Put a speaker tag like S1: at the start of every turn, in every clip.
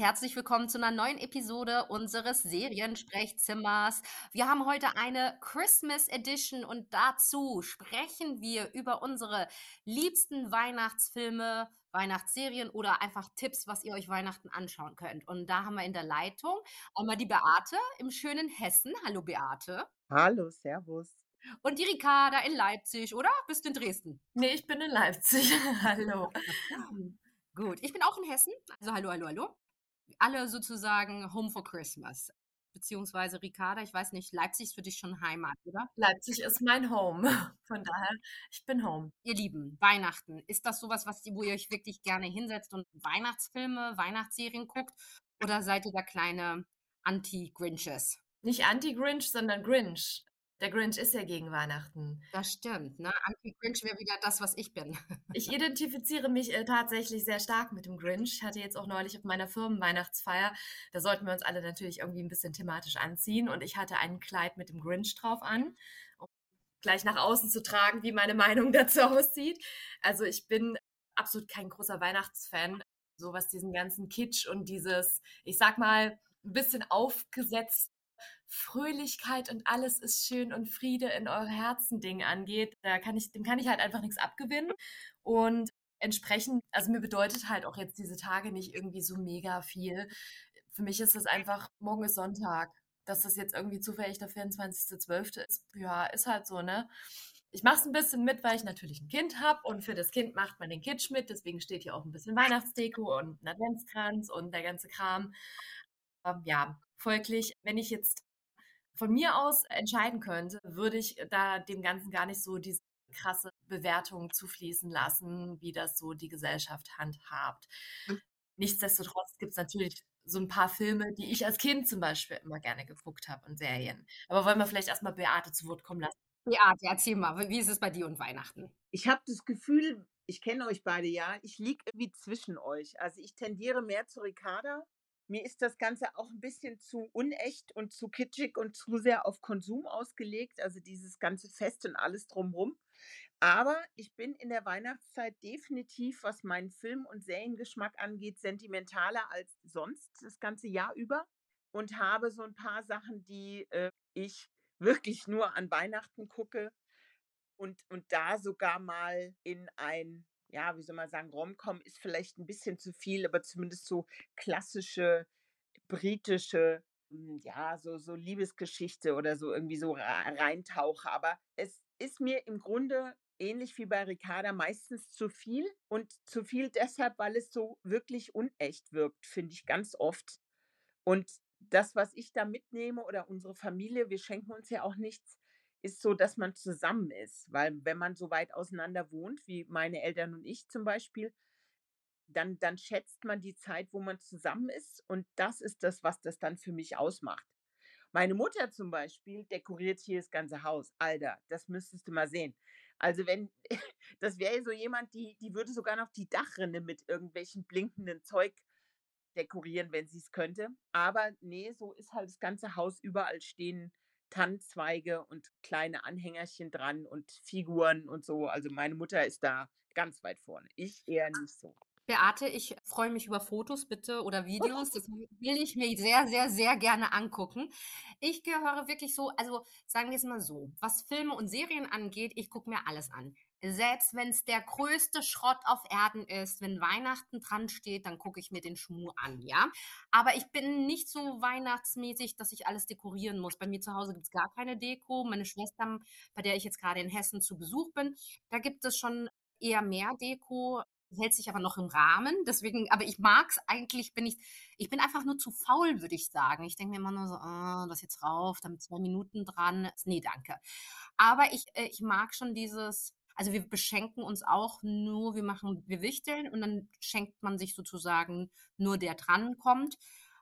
S1: herzlich willkommen zu einer neuen Episode unseres Seriensprechzimmers. Wir haben heute eine Christmas Edition und dazu sprechen wir über unsere liebsten Weihnachtsfilme, Weihnachtsserien oder einfach Tipps, was ihr euch Weihnachten anschauen könnt. Und da haben wir in der Leitung einmal die Beate im schönen Hessen. Hallo Beate.
S2: Hallo, Servus.
S1: Und die Ricarda in Leipzig, oder? Bist du in Dresden?
S3: Nee, ich bin in Leipzig. Hallo.
S1: Gut, ich bin auch in Hessen. Also hallo, hallo, hallo. Alle sozusagen Home for Christmas. Beziehungsweise Ricarda, ich weiß nicht, Leipzig ist für dich schon Heimat, oder?
S3: Leipzig ist mein Home. Von daher, ich bin Home.
S1: Ihr Lieben, Weihnachten. Ist das sowas, was, wo ihr euch wirklich gerne hinsetzt und Weihnachtsfilme, Weihnachtsserien guckt? Oder seid ihr da kleine Anti-Grinches?
S3: Nicht Anti-Grinch, sondern Grinch. Der Grinch ist ja gegen Weihnachten.
S1: Das stimmt, ne? Anti-Grinch wäre wieder das, was ich bin.
S3: Ich identifiziere mich äh, tatsächlich sehr stark mit dem Grinch. Ich hatte jetzt auch neulich auf meiner Firmenweihnachtsfeier, da sollten wir uns alle natürlich irgendwie ein bisschen thematisch anziehen und ich hatte ein Kleid mit dem Grinch drauf an, um gleich nach außen zu tragen, wie meine Meinung dazu aussieht. Also ich bin absolut kein großer Weihnachtsfan, so was diesen ganzen Kitsch und dieses, ich sag mal, ein bisschen aufgesetzt Fröhlichkeit und alles ist schön und Friede in eure Herzen Ding angeht, da kann ich, dem kann ich halt einfach nichts abgewinnen. Und entsprechend, also mir bedeutet halt auch jetzt diese Tage nicht irgendwie so mega viel. Für mich ist das einfach, morgen ist Sonntag. Dass das jetzt irgendwie zufällig der 24.12. ist, ja, ist halt so, ne? Ich mache es ein bisschen mit, weil ich natürlich ein Kind habe und für das Kind macht man den Kitsch mit. Deswegen steht hier auch ein bisschen Weihnachtsdeko und ein Adventskranz und der ganze Kram. Ähm, ja, folglich, wenn ich jetzt von mir aus entscheiden könnte, würde ich da dem Ganzen gar nicht so diese krasse Bewertung zufließen lassen, wie das so die Gesellschaft handhabt. Mhm. Nichtsdestotrotz gibt es natürlich so ein paar Filme, die ich als Kind zum Beispiel immer gerne geguckt habe und Serien. Aber wollen wir vielleicht erstmal Beate zu Wort kommen lassen?
S1: Beate, erzähl mal, wie ist es bei dir und Weihnachten?
S2: Ich habe das Gefühl, ich kenne euch beide ja, ich liege irgendwie zwischen euch. Also ich tendiere mehr zu Ricarda, mir ist das Ganze auch ein bisschen zu unecht und zu kitschig und zu sehr auf Konsum ausgelegt, also dieses ganze Fest und alles drumherum. Aber ich bin in der Weihnachtszeit definitiv, was meinen Film- und Seriengeschmack angeht, sentimentaler als sonst das ganze Jahr über und habe so ein paar Sachen, die äh, ich wirklich nur an Weihnachten gucke und, und da sogar mal in ein ja, wie soll man sagen, Romcom ist vielleicht ein bisschen zu viel, aber zumindest so klassische britische, hm, ja, so, so Liebesgeschichte oder so irgendwie so reintauche. Aber es ist mir im Grunde ähnlich wie bei Ricarda meistens zu viel und zu viel deshalb, weil es so wirklich unecht wirkt, finde ich ganz oft. Und das, was ich da mitnehme oder unsere Familie, wir schenken uns ja auch nichts, ist so, dass man zusammen ist. Weil wenn man so weit auseinander wohnt, wie meine Eltern und ich zum Beispiel, dann, dann schätzt man die Zeit, wo man zusammen ist. Und das ist das, was das dann für mich ausmacht. Meine Mutter zum Beispiel dekoriert hier das ganze Haus. Alter, das müsstest du mal sehen. Also wenn, das wäre so jemand, die, die würde sogar noch die Dachrinne mit irgendwelchen blinkenden Zeug dekorieren, wenn sie es könnte. Aber nee, so ist halt das ganze Haus. Überall stehen Tannenzweige und kleine Anhängerchen dran und Figuren und so. Also meine Mutter ist da ganz weit vorne. Ich eher nicht so.
S1: Beate, ich freue mich über Fotos bitte oder Videos. Das will ich mir sehr, sehr, sehr gerne angucken. Ich gehöre wirklich so, also sagen wir es mal so, was Filme und Serien angeht, ich gucke mir alles an. Selbst wenn es der größte Schrott auf Erden ist, wenn Weihnachten dran steht, dann gucke ich mir den Schmuh an, ja. Aber ich bin nicht so weihnachtsmäßig, dass ich alles dekorieren muss. Bei mir zu Hause gibt es gar keine Deko. Meine Schwester, bei der ich jetzt gerade in Hessen zu Besuch bin, da gibt es schon eher mehr Deko hält sich aber noch im Rahmen. Deswegen, aber ich mag es eigentlich, bin ich, ich bin einfach nur zu faul, würde ich sagen. Ich denke mir immer nur so, oh, das jetzt rauf, damit zwei Minuten dran. Nee, danke. Aber ich, äh, ich mag schon dieses, also wir beschenken uns auch nur, wir machen, wir wichteln und dann schenkt man sich sozusagen nur der dran kommt.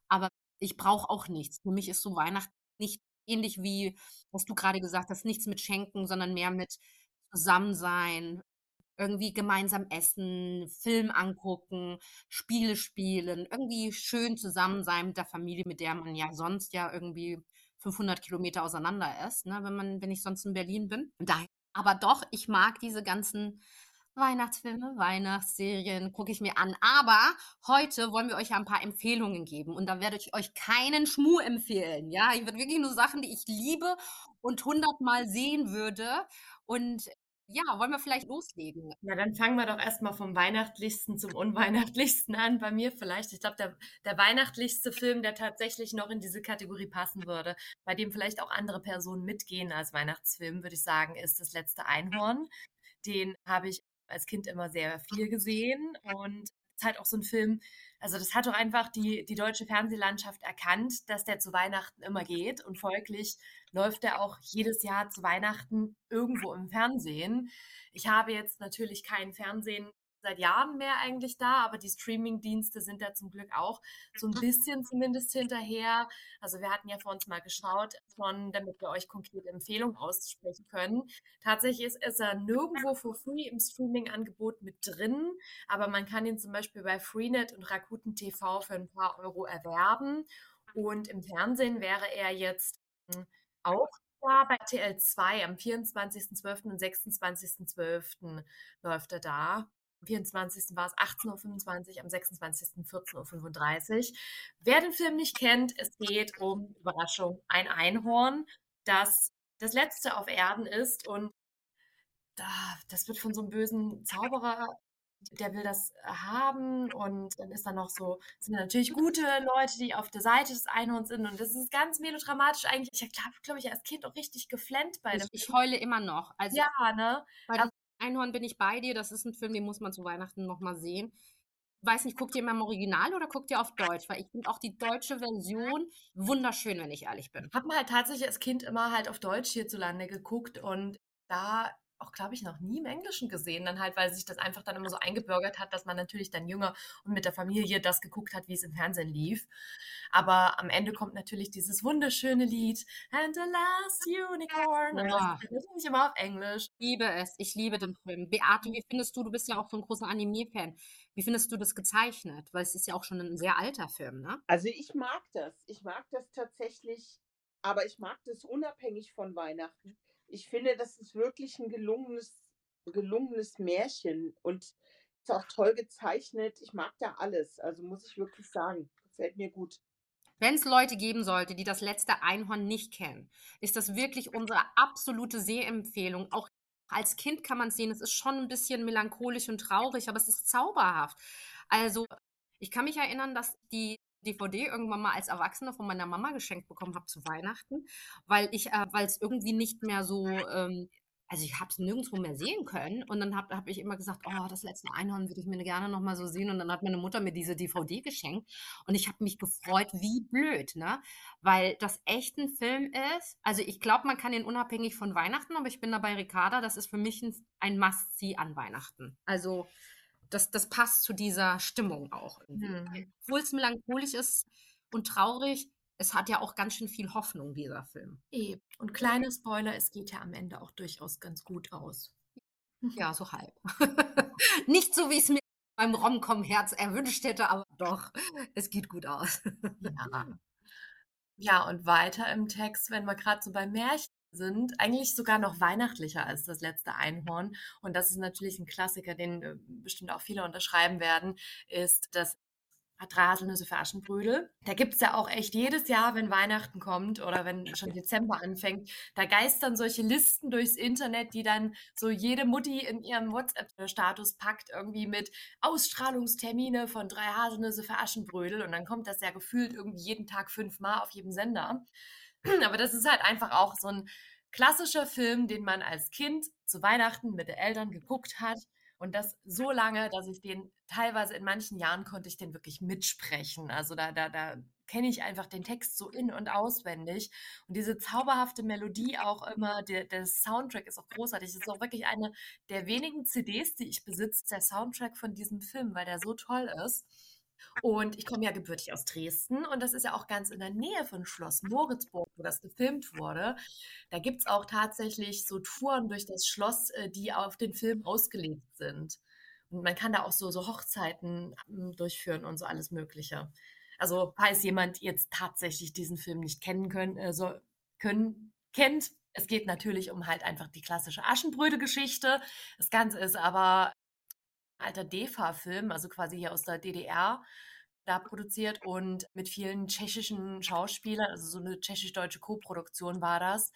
S1: Aber ich brauche auch nichts. Für mich ist so Weihnachten nicht ähnlich wie, was du gerade gesagt hast, nichts mit Schenken, sondern mehr mit Zusammensein, irgendwie gemeinsam essen, Film angucken, Spiele spielen, irgendwie schön zusammen sein mit der Familie, mit der man ja sonst ja irgendwie 500 Kilometer auseinander ist, ne, wenn man, wenn ich sonst in Berlin bin. Daher aber doch, ich mag diese ganzen Weihnachtsfilme, Weihnachtsserien gucke ich mir an. Aber heute wollen wir euch ja ein paar Empfehlungen geben. Und da werde ich euch keinen Schmuh empfehlen. Ja, ich werde wirklich nur Sachen, die ich liebe und hundertmal sehen würde. Und ja, wollen wir vielleicht loslegen?
S3: Ja, dann fangen wir doch erstmal vom Weihnachtlichsten zum Unweihnachtlichsten an. Bei mir vielleicht. Ich glaube, der, der weihnachtlichste Film, der tatsächlich noch in diese Kategorie passen würde, bei dem vielleicht auch andere Personen mitgehen als Weihnachtsfilm, würde ich sagen, ist Das letzte Einhorn. Den habe ich als Kind immer sehr viel gesehen und ist halt auch so ein Film, also das hat doch einfach die, die deutsche Fernsehlandschaft erkannt, dass der zu Weihnachten immer geht und folglich läuft er auch jedes Jahr zu Weihnachten irgendwo im Fernsehen. Ich habe jetzt natürlich kein Fernsehen seit Jahren mehr eigentlich da, aber die Streaming-Dienste sind da zum Glück auch so ein bisschen zumindest hinterher. Also wir hatten ja vor uns mal geschaut, von, damit wir euch konkrete Empfehlungen aussprechen können. Tatsächlich ist, ist er nirgendwo for free im Streaming-Angebot mit drin, aber man kann ihn zum Beispiel bei Freenet und Rakuten TV für ein paar Euro erwerben. Und im Fernsehen wäre er jetzt hm, auch da bei TL2 am 24.12. und 26.12. läuft er da. Am 24. war es 18.25 Uhr, am 26. 14.35 Uhr. Wer den Film nicht kennt, es geht um, Überraschung, ein Einhorn, das das letzte auf Erden ist und das wird von so einem bösen Zauberer, der will das haben und dann ist da noch so, sind natürlich gute Leute, die auf der Seite des Einhorns sind und das ist ganz melodramatisch eigentlich. Ich habe, glaube ich, als Kind auch richtig geflennt bei
S1: dem Ich, ich heule immer noch.
S3: Also, ja, ne?
S1: Also, Einhorn bin ich bei dir. Das ist ein Film, den muss man zu Weihnachten nochmal sehen. Weiß nicht, guckt ihr immer im Original oder guckt ihr auf Deutsch? Weil ich finde auch die deutsche Version wunderschön, wenn ich ehrlich bin.
S3: Hab mal halt tatsächlich als Kind immer halt auf Deutsch hierzulande geguckt und da auch, glaube ich, noch nie im Englischen gesehen. Dann halt, weil sich das einfach dann immer so eingebürgert hat, dass man natürlich dann jünger und mit der Familie das geguckt hat, wie es im Fernsehen lief. Aber am Ende kommt natürlich dieses wunderschöne Lied And the Last Unicorn. Ja. Und das ist natürlich immer auf Englisch.
S1: Ich liebe es. Ich liebe den Film. Beate, wie findest du, du bist ja auch so ein großer Anime-Fan. Wie findest du das gezeichnet? Weil es ist ja auch schon ein sehr alter Film, ne?
S2: Also ich mag das. Ich mag das tatsächlich, aber ich mag das unabhängig von Weihnachten ich finde, das ist wirklich ein gelungenes, gelungenes Märchen und ist auch toll gezeichnet. Ich mag da alles. Also muss ich wirklich sagen, gefällt mir gut.
S1: Wenn es Leute geben sollte, die das letzte Einhorn nicht kennen, ist das wirklich unsere absolute Sehempfehlung. Auch als Kind kann man es sehen, es ist schon ein bisschen melancholisch und traurig, aber es ist zauberhaft. Also, ich kann mich erinnern, dass die DVD irgendwann mal als Erwachsene von meiner Mama geschenkt bekommen habe zu Weihnachten, weil ich, äh, weil es irgendwie nicht mehr so, ähm, also ich habe es nirgendwo mehr sehen können und dann habe hab ich immer gesagt, oh, das letzte Einhorn würde ich mir gerne noch mal so sehen und dann hat meine Mutter mir diese DVD geschenkt und ich habe mich gefreut, wie blöd, ne? Weil das echt ein Film ist. Also ich glaube, man kann ihn unabhängig von Weihnachten, aber ich bin dabei Ricarda, das ist für mich ein, ein Must-See an Weihnachten. Also das, das passt zu dieser Stimmung auch. Mhm. Obwohl es melancholisch ist und traurig, es hat ja auch ganz schön viel Hoffnung, dieser Film.
S3: Eben. Und kleiner Spoiler, es geht ja am Ende auch durchaus ganz gut aus.
S1: Ja, so halb. Nicht so, wie ich es mir beim Romcom-Herz erwünscht hätte, aber doch, es geht gut aus.
S3: ja. Ja, und weiter im Text, wenn wir gerade so bei Märchen sind, eigentlich sogar noch weihnachtlicher als das letzte Einhorn. Und das ist natürlich ein Klassiker, den äh, bestimmt auch viele unterschreiben werden, ist das drei Haselnüsse für Aschenbrödel. Da gibt es ja auch echt jedes Jahr, wenn Weihnachten kommt oder wenn schon Dezember anfängt, da geistern solche Listen durchs Internet, die dann so jede Mutti in ihrem WhatsApp-Status packt, irgendwie mit Ausstrahlungstermine von drei Haselnüsse für Aschenbrödel. Und dann kommt das ja gefühlt irgendwie jeden Tag fünfmal auf jedem Sender. Aber das ist halt einfach auch so ein klassischer Film, den man als Kind zu Weihnachten mit den Eltern geguckt hat. Und das so lange, dass ich den teilweise in manchen Jahren konnte ich den wirklich mitsprechen. Also da, da, da kenne ich einfach den Text so in- und auswendig. Und diese zauberhafte Melodie auch immer, der, der Soundtrack ist auch großartig. Es ist auch wirklich eine der wenigen CDs, die ich besitze, der Soundtrack von diesem Film, weil der so toll ist. Und ich komme ja gebürtig aus Dresden und das ist ja auch ganz in der Nähe von Schloss Moritzburg, wo das gefilmt wurde. Da gibt es auch tatsächlich so Touren durch das Schloss, äh, die auf den Film ausgelegt sind. Und man kann da auch so, so Hochzeiten hm, durchführen und so alles Mögliche. Also, falls jemand jetzt tatsächlich diesen Film nicht kennen können, äh, so, können, kennt, es geht natürlich um halt einfach die klassische Aschenbrödel-Geschichte. Das Ganze ist aber alter DEFA-Film, also quasi hier aus der DDR da produziert und mit vielen tschechischen Schauspielern, also so eine tschechisch-deutsche Co-Produktion war das.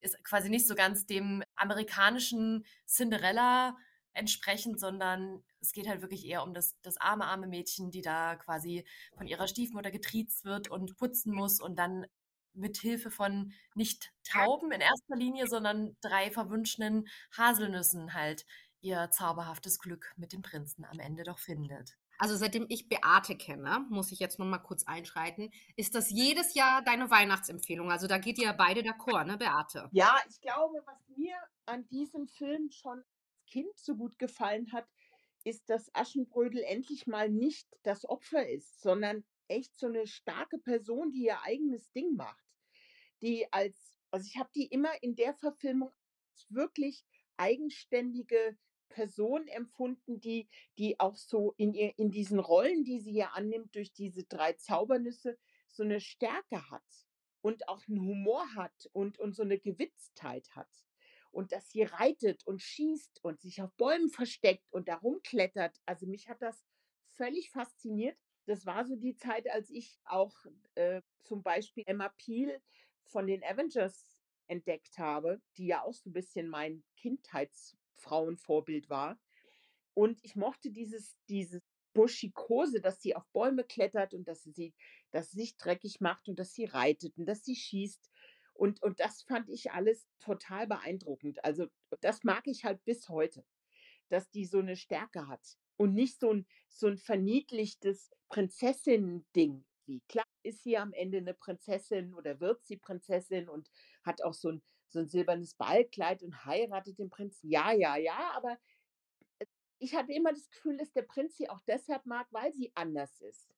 S3: Ist quasi nicht so ganz dem amerikanischen Cinderella entsprechend, sondern es geht halt wirklich eher um das, das arme, arme Mädchen, die da quasi von ihrer Stiefmutter getriezt wird und putzen muss und dann mit Hilfe von nicht Tauben in erster Linie, sondern drei verwünschenen Haselnüssen halt ihr zauberhaftes Glück mit dem Prinzen am Ende doch findet.
S1: Also seitdem ich Beate kenne, muss ich jetzt noch mal kurz einschreiten, ist das jedes Jahr deine Weihnachtsempfehlung. Also da geht ihr beide d'accord, ne, Beate?
S2: Ja, ich glaube, was mir an diesem Film schon als Kind so gut gefallen hat, ist, dass Aschenbrödel endlich mal nicht das Opfer ist, sondern echt so eine starke Person, die ihr eigenes Ding macht. Die als, also ich habe die immer in der Verfilmung als wirklich eigenständige Person empfunden, die, die auch so in, ihr, in diesen Rollen, die sie hier annimmt, durch diese drei Zaubernüsse, so eine Stärke hat und auch einen Humor hat und, und so eine Gewitztheit hat. Und dass sie reitet und schießt und sich auf Bäumen versteckt und da rumklettert. Also mich hat das völlig fasziniert. Das war so die Zeit, als ich auch äh, zum Beispiel Emma Peel von den Avengers entdeckt habe, die ja auch so ein bisschen mein Kindheits Frauenvorbild war. Und ich mochte dieses, dieses Buschikose, dass sie auf Bäume klettert und dass sie, dass sie sich dreckig macht und dass sie reitet und dass sie schießt. Und, und das fand ich alles total beeindruckend. Also das mag ich halt bis heute, dass die so eine Stärke hat und nicht so ein, so ein verniedlichtes Prinzessin-Ding. Wie klar ist sie am Ende eine Prinzessin oder wird sie Prinzessin und hat auch so ein, so ein silbernes Ballkleid und heiratet den Prinzen. Ja, ja, ja, aber ich hatte immer das Gefühl, dass der Prinz sie auch deshalb mag, weil sie anders ist.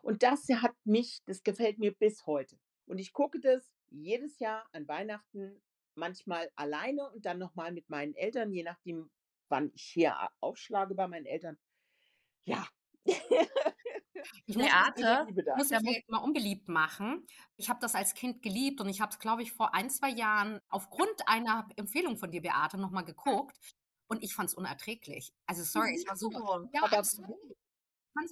S2: Und das hat mich, das gefällt mir bis heute. Und ich gucke das jedes Jahr an Weihnachten, manchmal alleine und dann nochmal mit meinen Eltern, je nachdem, wann ich hier aufschlage bei meinen Eltern. Ja.
S1: Ich muss, Theater, muss ja mal unbeliebt machen. Ich habe das als Kind geliebt und ich habe es, glaube ich, vor ein, zwei Jahren aufgrund einer Empfehlung von dir, Beate, nochmal geguckt und ich fand es unerträglich. Also sorry, es war so. Ja, absolut.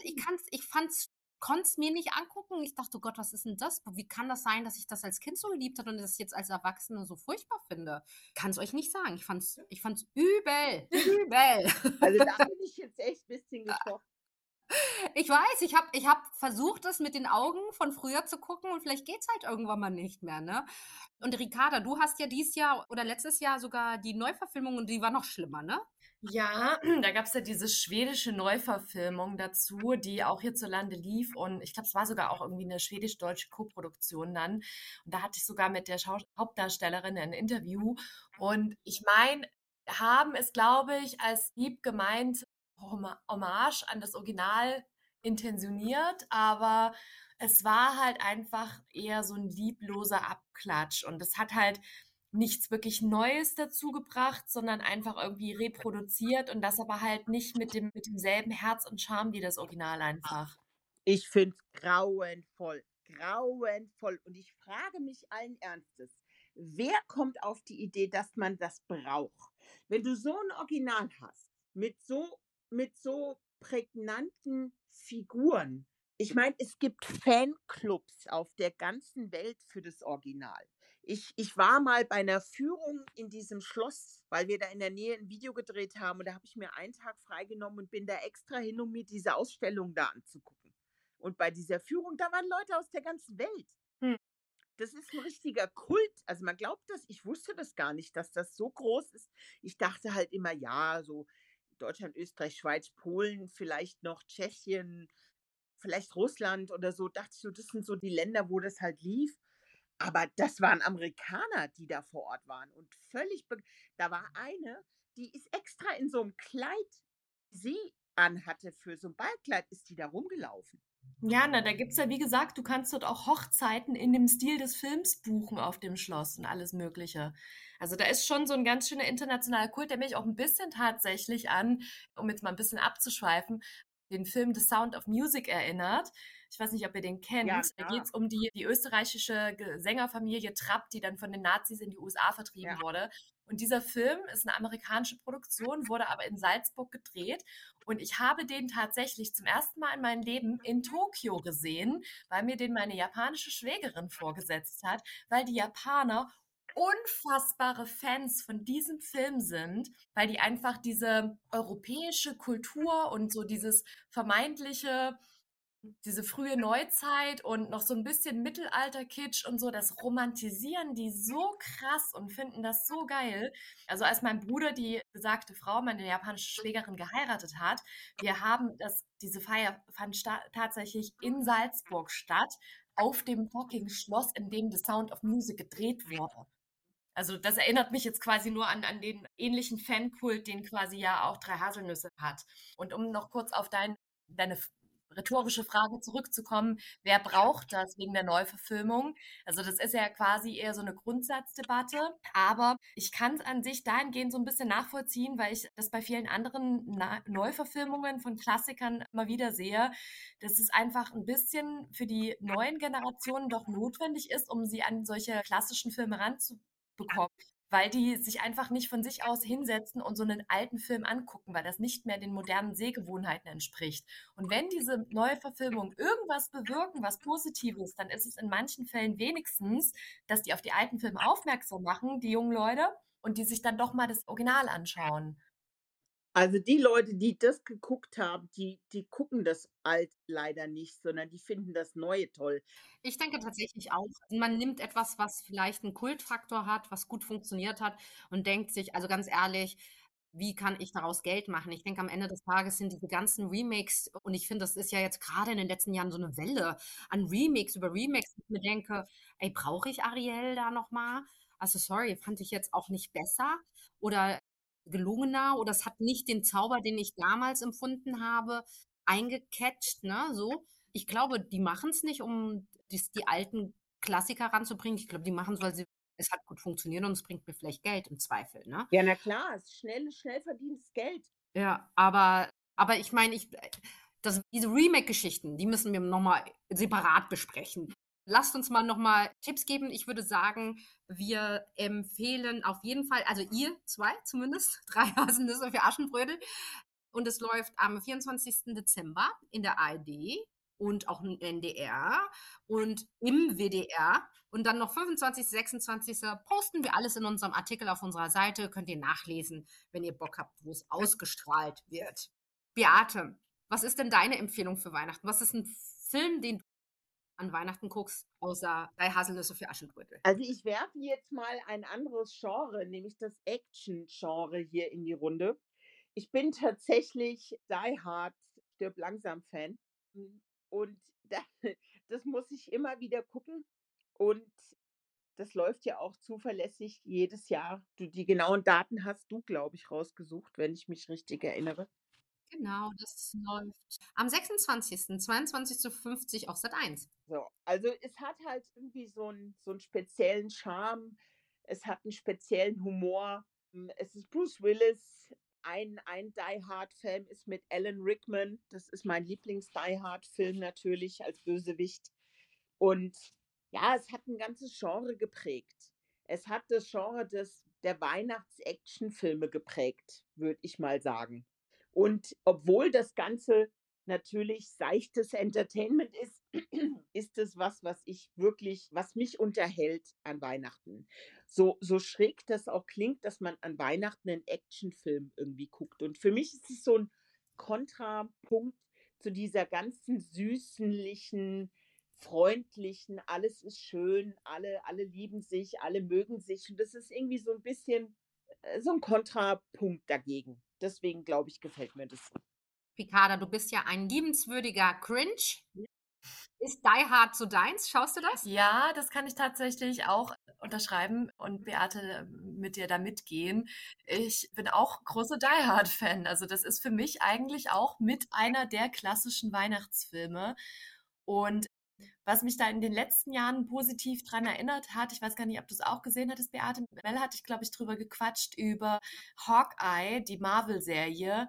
S1: Ich kann's, ich fand's konnte es mir nicht angucken. Ich dachte, oh Gott, was ist denn das? Wie kann das sein, dass ich das als Kind so geliebt habe und das jetzt als Erwachsene so furchtbar finde? Kann es euch nicht sagen. Ich fand es ich fand's übel. übel.
S2: Also da bin ich jetzt echt ein bisschen geschockt.
S1: Ich weiß, ich habe ich hab versucht, das mit den Augen von früher zu gucken und vielleicht geht es halt irgendwann mal nicht mehr, ne? Und Ricarda, du hast ja dieses Jahr oder letztes Jahr sogar die Neuverfilmung und die war noch schlimmer, ne?
S3: Ja, da gab es ja diese schwedische Neuverfilmung dazu, die auch hierzulande lief und ich glaube, es war sogar auch irgendwie eine schwedisch-deutsche Koproduktion dann. Und da hatte ich sogar mit der Schau Hauptdarstellerin ein Interview und ich meine, haben es, glaube ich, als lieb gemeint Hommage an das Original intentioniert, aber es war halt einfach eher so ein liebloser Abklatsch und es hat halt nichts wirklich Neues dazu gebracht, sondern einfach irgendwie reproduziert und das aber halt nicht mit, dem, mit demselben Herz und Charme wie das Original einfach.
S2: Ich finde grauenvoll, grauenvoll und ich frage mich allen Ernstes, wer kommt auf die Idee, dass man das braucht? Wenn du so ein Original hast, mit so mit so prägnanten Figuren. Ich meine, es gibt Fanclubs auf der ganzen Welt für das Original. Ich, ich war mal bei einer Führung in diesem Schloss, weil wir da in der Nähe ein Video gedreht haben. Und da habe ich mir einen Tag freigenommen und bin da extra hin, um mir diese Ausstellung da anzugucken. Und bei dieser Führung, da waren Leute aus der ganzen Welt. Hm. Das ist ein richtiger Kult. Also man glaubt das, ich wusste das gar nicht, dass das so groß ist. Ich dachte halt immer, ja, so Deutschland, Österreich, Schweiz, Polen, vielleicht noch Tschechien, vielleicht Russland oder so, dachte ich so, das sind so die Länder, wo das halt lief. Aber das waren Amerikaner, die da vor Ort waren und völlig, da war eine, die ist extra in so einem Kleid, sie anhatte für so ein Ballkleid, ist die da rumgelaufen.
S3: Ja, na, da gibt es ja, wie gesagt, du kannst dort auch Hochzeiten in dem Stil des Films buchen auf dem Schloss und alles Mögliche. Also da ist schon so ein ganz schöner internationaler Kult, der mich auch ein bisschen tatsächlich an, um jetzt mal ein bisschen abzuschweifen, den Film The Sound of Music erinnert. Ich weiß nicht, ob ihr den kennt. Ja, da geht es um die, die österreichische Sängerfamilie Trapp, die dann von den Nazis in die USA vertrieben ja. wurde. Und dieser Film ist eine amerikanische Produktion, wurde aber in Salzburg gedreht. Und ich habe den tatsächlich zum ersten Mal in meinem Leben in Tokio gesehen, weil mir den meine japanische Schwägerin vorgesetzt hat, weil die Japaner unfassbare Fans von diesem Film sind, weil die einfach diese europäische Kultur und so dieses vermeintliche diese frühe Neuzeit und noch so ein bisschen Mittelalter-Kitsch und so, das romantisieren die so krass und finden das so geil. Also als mein Bruder die besagte Frau, meine japanische Schwägerin, geheiratet hat, wir haben das, diese Feier fand tatsächlich in Salzburg statt, auf dem fucking Schloss, in dem The Sound of Music gedreht wurde. Also das erinnert mich jetzt quasi nur an, an den ähnlichen Fankult, den quasi ja auch Drei Haselnüsse hat. Und um noch kurz auf dein, deine rhetorische Frage zurückzukommen, wer braucht das wegen der Neuverfilmung? Also das ist ja quasi eher so eine Grundsatzdebatte, aber ich kann es an sich dahingehend so ein bisschen nachvollziehen, weil ich das bei vielen anderen Na Neuverfilmungen von Klassikern immer wieder sehe, dass es einfach ein bisschen für die neuen Generationen doch notwendig ist, um sie an solche klassischen Filme ranzubekommen weil die sich einfach nicht von sich aus hinsetzen und so einen alten Film angucken, weil das nicht mehr den modernen Sehgewohnheiten entspricht. Und wenn diese neue Verfilmung irgendwas bewirken, was Positives, dann ist es in manchen Fällen wenigstens, dass die auf die alten Filme aufmerksam machen, die jungen Leute, und die sich dann doch mal das Original anschauen.
S2: Also die Leute, die das geguckt haben, die, die gucken das alt leider nicht, sondern die finden das Neue toll.
S1: Ich denke tatsächlich auch, man nimmt etwas, was vielleicht einen Kultfaktor hat, was gut funktioniert hat und denkt sich, also ganz ehrlich, wie kann ich daraus Geld machen? Ich denke, am Ende des Tages sind diese ganzen Remakes, und ich finde, das ist ja jetzt gerade in den letzten Jahren so eine Welle an Remakes über Remakes, ich mir denke, ey, brauche ich Ariel da nochmal? Also sorry, fand ich jetzt auch nicht besser. Oder gelungener oder es hat nicht den Zauber, den ich damals empfunden habe, eingecatcht, ne, so. Ich glaube, die machen es nicht, um die, die alten Klassiker ranzubringen. Ich glaube, die machen es, weil sie es hat gut funktioniert und es bringt mir vielleicht Geld im Zweifel, ne?
S2: Ja, na klar, es ist schnell, schnell verdientes Geld.
S1: Ja, aber, aber ich meine, ich, das, diese Remake-Geschichten, die müssen wir nochmal separat besprechen. Lasst uns mal nochmal Tipps geben. Ich würde sagen, wir empfehlen auf jeden Fall, also ihr zwei zumindest, drei Haselnüsse für Aschenbrödel. Und es läuft am 24. Dezember in der ARD und auch im NDR und im WDR. Und dann noch 25., 26. posten wir alles in unserem Artikel auf unserer Seite. Könnt ihr nachlesen, wenn ihr Bock habt, wo es ausgestrahlt wird. Beate, was ist denn deine Empfehlung für Weihnachten? Was ist ein Film, den an Weihnachten guckst, außer drei Haselnüsse für Aschenbrödel?
S2: Also ich werfe jetzt mal ein anderes Genre, nämlich das Action-Genre hier in die Runde. Ich bin tatsächlich Die Hard, stirb langsam Fan. Und das muss ich immer wieder gucken. Und das läuft ja auch zuverlässig jedes Jahr. Du, die genauen Daten hast du, glaube ich, rausgesucht, wenn ich mich richtig erinnere.
S1: Genau, das läuft am 26., 22.50 auf Sat 1.
S2: So, also es hat halt irgendwie so einen, so einen speziellen Charme, es hat einen speziellen Humor. Hm, es ist Bruce Willis, ein, ein Die Hard-Film ist mit Alan Rickman. Das ist mein Lieblings-Die Hard-Film natürlich als Bösewicht. Und ja, es hat ein ganzes Genre geprägt. Es hat das Genre des, der Weihnachts-Action-Filme geprägt, würde ich mal sagen. Und obwohl das Ganze natürlich seichtes Entertainment ist, ist es was, was ich wirklich, was mich unterhält an Weihnachten. So, so schräg das auch klingt, dass man an Weihnachten einen Actionfilm irgendwie guckt. Und für mich ist es so ein Kontrapunkt zu dieser ganzen süßlichen, freundlichen, alles ist schön, alle, alle lieben sich, alle mögen sich. Und das ist irgendwie so ein bisschen äh, so ein Kontrapunkt dagegen deswegen glaube ich, gefällt mir das.
S1: Ricarda, du bist ja ein liebenswürdiger Cringe. Ist Die Hard so deins? Schaust du das?
S3: Ja, das kann ich tatsächlich auch unterschreiben und Beate mit dir da mitgehen. Ich bin auch großer Die Hard-Fan. Also das ist für mich eigentlich auch mit einer der klassischen Weihnachtsfilme. Und was mich da in den letzten Jahren positiv dran erinnert hat, ich weiß gar nicht, ob du es auch gesehen hattest, Beate, Mel hatte ich, glaube ich, drüber gequatscht, über Hawkeye, die Marvel-Serie.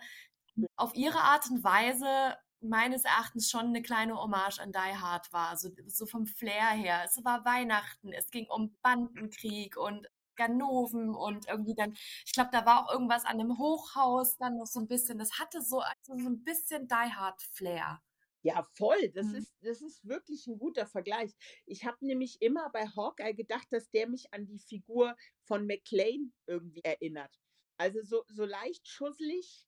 S3: Auf ihre Art und Weise meines Erachtens schon eine kleine Hommage an Die Hard war, so, so vom Flair her. Es war Weihnachten, es ging um Bandenkrieg und Ganoven und irgendwie dann, ich glaube, da war auch irgendwas an dem Hochhaus dann noch so ein bisschen, das hatte so, so ein bisschen Die Hard Flair.
S2: Ja, voll. Das, mhm. ist, das ist wirklich ein guter Vergleich. Ich habe nämlich immer bei Hawkeye gedacht, dass der mich an die Figur von McLean irgendwie erinnert. Also so, so leicht schusselig,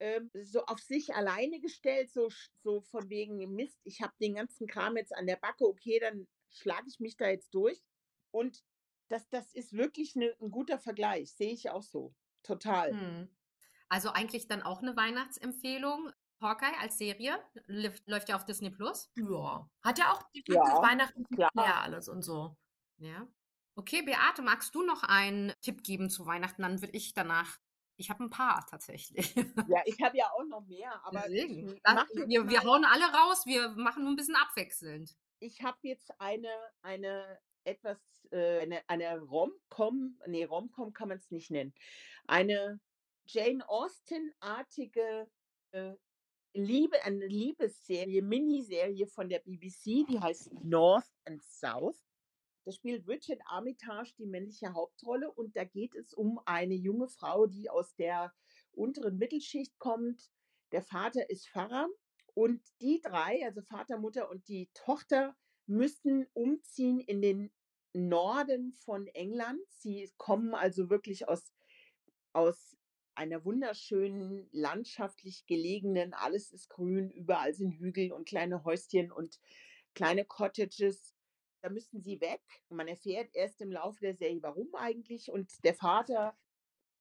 S2: ähm, so auf sich alleine gestellt, so, so von wegen Mist, ich habe den ganzen Kram jetzt an der Backe, okay, dann schlage ich mich da jetzt durch. Und das, das ist wirklich ne, ein guter Vergleich, sehe ich auch so. Total. Hm.
S1: Also eigentlich dann auch eine Weihnachtsempfehlung. Hawkeye als Serie läuft ja auf Disney Plus.
S3: Ja. Hat ja auch die ja, Weihnachten ja. alles und so.
S1: Ja. Okay, Beate, magst du noch einen Tipp geben zu Weihnachten? Dann würde ich danach ich habe ein paar tatsächlich.
S2: Ja, ich habe ja auch noch mehr, aber
S1: Deswegen. Das, wir, wir hauen alle raus, wir machen nur ein bisschen abwechselnd.
S2: Ich habe jetzt eine, eine etwas, äh, eine, eine Rom-Com, nee, Rom-Com kann man es nicht nennen, eine Jane Austen-artige äh, Liebe, eine Liebesserie, Miniserie von der BBC, die heißt North and South. Da spielt Richard Armitage die männliche Hauptrolle und da geht es um eine junge Frau, die aus der unteren Mittelschicht kommt. Der Vater ist Pfarrer und die drei, also Vater, Mutter und die Tochter, müssen umziehen in den Norden von England. Sie kommen also wirklich aus, aus einer wunderschönen, landschaftlich gelegenen, alles ist grün, überall sind Hügel und kleine Häuschen und kleine Cottages da müssten sie weg. Man erfährt erst im Laufe der Serie, warum eigentlich. Und der Vater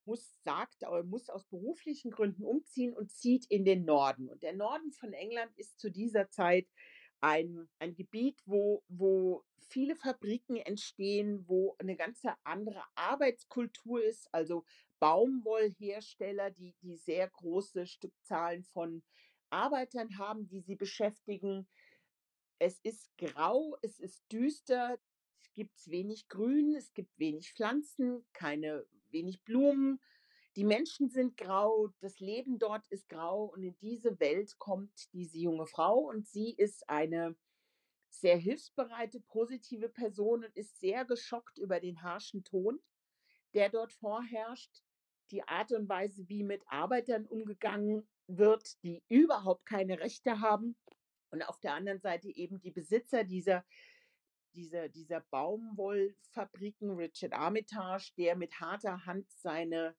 S2: muss, sagt, aber muss aus beruflichen Gründen umziehen und zieht in den Norden. Und der Norden von England ist zu dieser Zeit ein, ein Gebiet, wo, wo viele Fabriken entstehen, wo eine ganz andere Arbeitskultur ist, also Baumwollhersteller, die, die sehr große Stückzahlen von Arbeitern haben, die sie beschäftigen. Es ist grau, es ist düster, es gibt wenig Grün, es gibt wenig Pflanzen, keine wenig Blumen. Die Menschen sind grau, das Leben dort ist grau und in diese Welt kommt diese junge Frau und sie ist eine sehr hilfsbereite, positive Person und ist sehr geschockt über den harschen Ton, der dort vorherrscht, die Art und Weise, wie mit Arbeitern umgegangen wird, die überhaupt keine Rechte haben. Und auf der anderen Seite eben die Besitzer dieser, dieser, dieser Baumwollfabriken, Richard Armitage, der mit harter Hand seine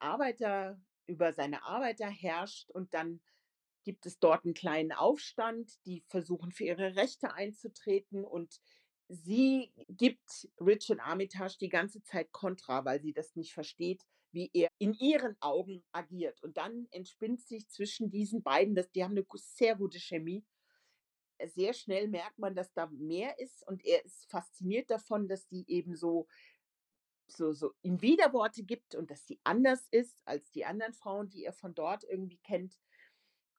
S2: Arbeiter, über seine Arbeiter herrscht und dann gibt es dort einen kleinen Aufstand, die versuchen für ihre Rechte einzutreten und sie gibt Richard Armitage die ganze Zeit Kontra, weil sie das nicht versteht, wie er in ihren Augen agiert. Und dann entspinnt sich zwischen diesen beiden, das, die haben eine sehr gute Chemie. Sehr schnell merkt man, dass da mehr ist und er ist fasziniert davon, dass sie eben so, so, so ihm Widerworte gibt und dass sie anders ist als die anderen Frauen, die er von dort irgendwie kennt.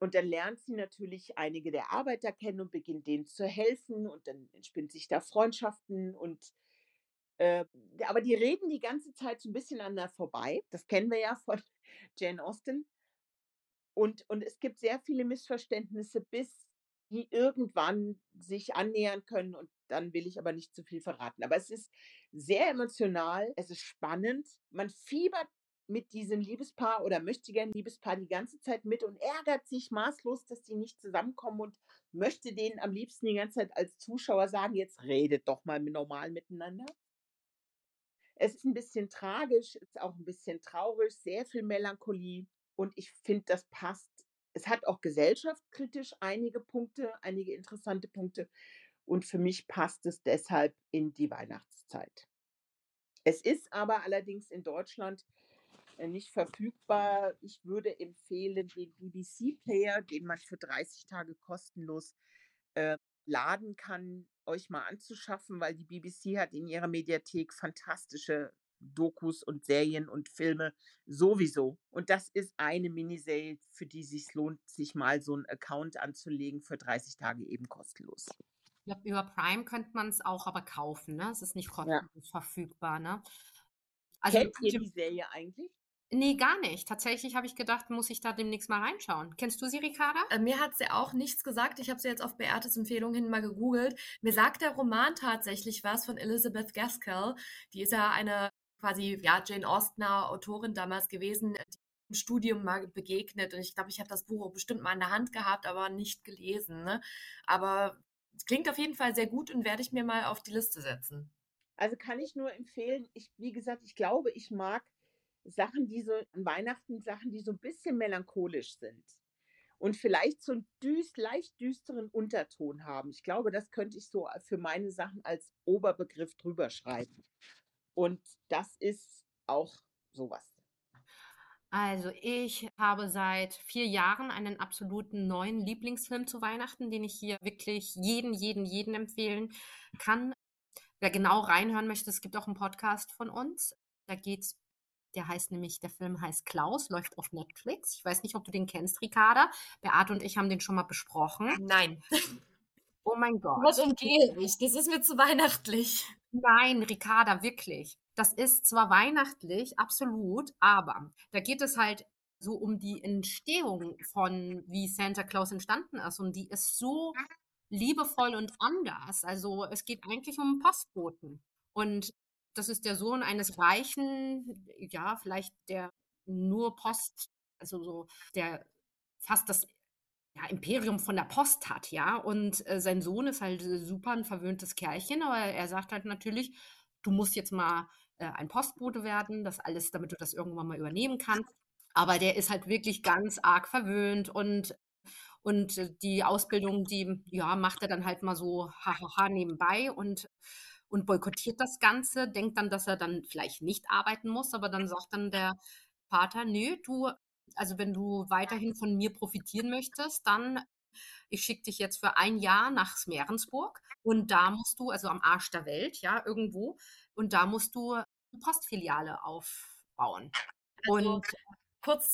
S2: Und dann lernt sie natürlich einige der Arbeiter kennen und beginnt denen zu helfen und dann entspinnt sich da Freundschaften und äh, aber die reden die ganze Zeit so ein bisschen aneinander vorbei. Das kennen wir ja von Jane Austen. Und, und es gibt sehr viele Missverständnisse, bis die irgendwann sich annähern können. Und dann will ich aber nicht zu viel verraten. Aber es ist sehr emotional, es ist spannend. Man fiebert mit diesem Liebespaar oder möchte gern Liebespaar die ganze Zeit mit und ärgert sich maßlos, dass die nicht zusammenkommen und möchte denen am liebsten die ganze Zeit als Zuschauer sagen, jetzt redet doch mal normal miteinander. Es ist ein bisschen tragisch, ist auch ein bisschen traurig, sehr viel Melancholie und ich finde, das passt. Es hat auch gesellschaftskritisch einige Punkte, einige interessante Punkte und für mich passt es deshalb in die Weihnachtszeit. Es ist aber allerdings in Deutschland nicht verfügbar. Ich würde empfehlen den BBC-Player, den man für 30 Tage kostenlos äh, laden kann, euch mal anzuschaffen, weil die BBC hat in ihrer Mediathek fantastische Dokus und Serien und Filme sowieso. Und das ist eine Miniserie, für die es sich lohnt, sich mal so einen Account anzulegen für 30 Tage eben kostenlos.
S1: Ich glaube, über Prime könnte man es auch aber kaufen, ne? Es ist nicht kostenlos ja. verfügbar, ne?
S2: Also, Kennt ihr die Serie eigentlich?
S1: Nee, gar nicht. Tatsächlich habe ich gedacht, muss ich da demnächst mal reinschauen. Kennst du sie, Ricarda?
S3: Äh, mir hat sie auch nichts gesagt. Ich habe sie jetzt auf Beates Empfehlung hin mal gegoogelt. Mir sagt der Roman tatsächlich was von Elizabeth Gaskell. Die ist ja eine quasi ja Jane Austener Autorin damals gewesen, die im Studium mal begegnet und ich glaube, ich habe das Buch bestimmt mal in der Hand gehabt, aber nicht gelesen. Ne? Aber es klingt auf jeden Fall sehr gut und werde ich mir mal auf die Liste setzen.
S2: Also kann ich nur empfehlen, ich, wie gesagt, ich glaube, ich mag Sachen, die so an Weihnachten, Sachen, die so ein bisschen melancholisch sind und vielleicht so einen düst, leicht düsteren Unterton haben. Ich glaube, das könnte ich so für meine Sachen als Oberbegriff drüber schreiben. Und das ist auch sowas.
S1: Also ich habe seit vier Jahren einen absoluten neuen Lieblingsfilm zu Weihnachten, den ich hier wirklich jeden, jeden, jeden empfehlen kann. Wer genau reinhören möchte, es gibt auch einen Podcast von uns. Da geht's, der heißt nämlich, der Film heißt Klaus, läuft auf Netflix. Ich weiß nicht, ob du den kennst, Ricarda. Beate und ich haben den schon mal besprochen.
S3: Nein.
S1: Oh mein Gott.
S3: Was umgehe ich? Das ist mir zu weihnachtlich.
S1: Nein, Ricarda, wirklich. Das ist zwar weihnachtlich, absolut, aber da geht es halt so um die Entstehung von, wie Santa Claus entstanden ist. Und die ist so liebevoll und anders. Also es geht eigentlich um Postboten. Und das ist der Sohn eines Reichen, ja, vielleicht der nur Post, also so, der fast das ja, Imperium von der Post hat, ja. Und äh, sein Sohn ist halt super ein verwöhntes Kerlchen, aber er sagt halt natürlich, du musst jetzt mal äh, ein Postbote werden, das alles, damit du das irgendwann mal übernehmen kannst. Aber der ist halt wirklich ganz arg verwöhnt und und äh, die Ausbildung, die ja, macht er dann halt mal so hahaha nebenbei und und boykottiert das Ganze, denkt dann, dass er dann vielleicht nicht arbeiten muss, aber dann sagt dann der Vater, nö, du, also wenn du weiterhin von mir profitieren möchtest, dann ich schicke dich jetzt für ein Jahr nach Smerensburg und da musst du, also am Arsch der Welt, ja, irgendwo, und da musst du eine Postfiliale aufbauen.
S3: Also, und kurz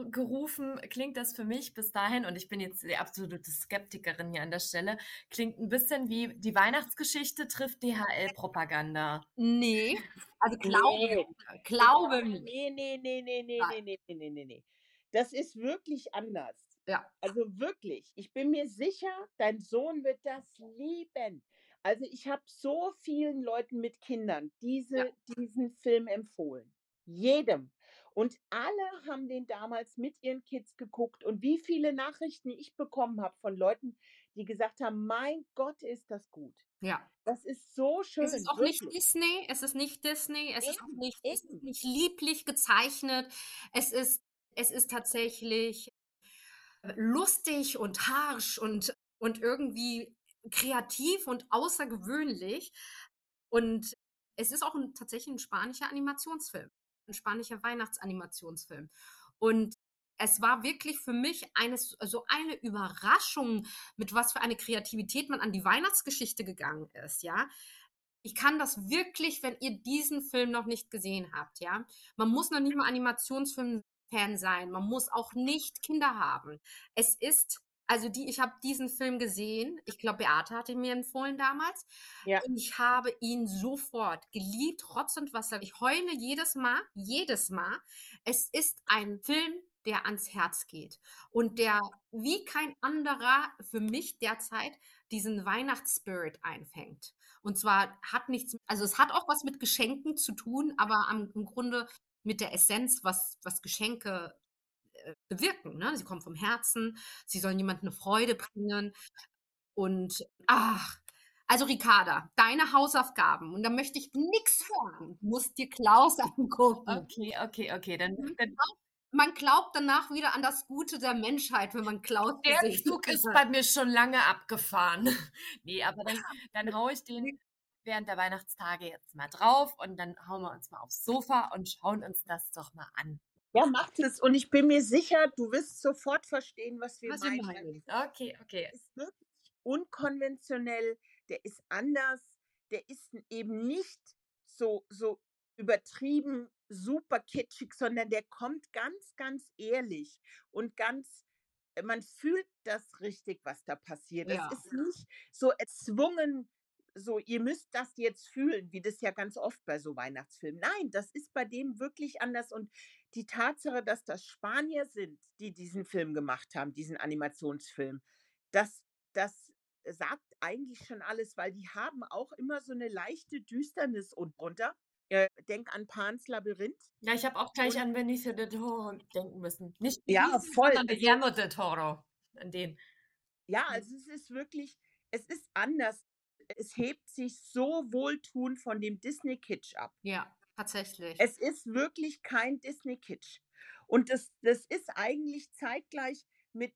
S3: zwischengerufen klingt das für mich bis dahin, und ich bin jetzt die absolute Skeptikerin hier an der Stelle, klingt ein bisschen wie die Weihnachtsgeschichte trifft DHL-Propaganda.
S1: Nee, also glaube, nee. glaube
S2: nee, nee, nee, nee, nee, nee, nee, nee, nee, nee. Das ist wirklich anders.
S1: Ja.
S2: Also wirklich, ich bin mir sicher, dein Sohn wird das lieben. Also ich habe so vielen Leuten mit Kindern diese, ja. diesen Film empfohlen. Jedem. Und alle haben den damals mit ihren Kids geguckt. Und wie viele Nachrichten ich bekommen habe von Leuten, die gesagt haben, mein Gott, ist das gut.
S1: Ja.
S2: Das ist so schön.
S1: Es ist auch wirklich. nicht Disney, es ist nicht Disney, es eben, ist auch nicht, es ist nicht lieblich gezeichnet. Es ist, es ist tatsächlich lustig und harsch und, und irgendwie kreativ und außergewöhnlich. Und es ist auch ein, tatsächlich ein spanischer Animationsfilm, ein spanischer Weihnachtsanimationsfilm. Und es war wirklich für mich eine, so eine Überraschung, mit was für eine Kreativität man an die Weihnachtsgeschichte gegangen ist, ja. Ich kann das wirklich, wenn ihr diesen Film noch nicht gesehen habt, ja. Man muss noch nicht mal Animationsfilm Fan sein. Man muss auch nicht Kinder haben. Es ist also die, ich habe diesen Film gesehen. Ich glaube, Beate hatte mir empfohlen damals. Ja. Und ich habe ihn sofort geliebt, Rotz und Wasser. Ich heule jedes Mal, jedes Mal. Es ist ein Film, der ans Herz geht und der wie kein anderer für mich derzeit diesen Weihnachtsspirit einfängt. Und zwar hat nichts, also es hat auch was mit Geschenken zu tun, aber am, im Grunde mit der Essenz, was, was Geschenke bewirken. Ne? Sie kommen vom Herzen, sie sollen jemandem eine Freude bringen. Und ach, also Ricarda, deine Hausaufgaben, und da möchte ich nichts hören. Du musst dir Klaus angucken.
S3: Okay, okay, okay. Dann,
S1: dann man glaubt danach wieder an das Gute der Menschheit, wenn man Klaus
S3: Der Zug ist bei mir schon lange abgefahren. nee, aber dann, dann haue ich den während der Weihnachtstage jetzt mal drauf und dann hauen wir uns mal aufs Sofa und schauen uns das doch mal an.
S2: Ja, macht es. Und ich bin mir sicher, du wirst sofort verstehen, was wir was meinen. meinen.
S3: Okay, okay.
S2: Der ist wirklich unkonventionell, der ist anders, der ist eben nicht so, so übertrieben super kitschig, sondern der kommt ganz, ganz ehrlich und ganz, man fühlt das richtig, was da passiert. Ja. Es ist nicht so erzwungen so, ihr müsst das jetzt fühlen, wie das ja ganz oft bei so Weihnachtsfilmen. Nein, das ist bei dem wirklich anders. Und die Tatsache, dass das Spanier sind, die diesen Film gemacht haben, diesen Animationsfilm, das, das sagt eigentlich schon alles, weil die haben auch immer so eine leichte Düsternis und drunter. Äh, denk an Pans Labyrinth.
S3: Ja, ich habe auch gleich an Benicio del Toro denken müssen. Nicht
S2: Ja,
S3: Benicio,
S2: voll.
S3: sondern
S2: Also-
S3: Guillermo del Toro. An den.
S2: Ja,
S3: Mhm.
S2: also es ist wirklich, es ist anders. Es hebt sich so wohltuend von dem Disney-Kitsch ab.
S1: Ja, tatsächlich.
S2: Es ist wirklich kein Disney-Kitsch. Und das, das ist eigentlich zeitgleich mit,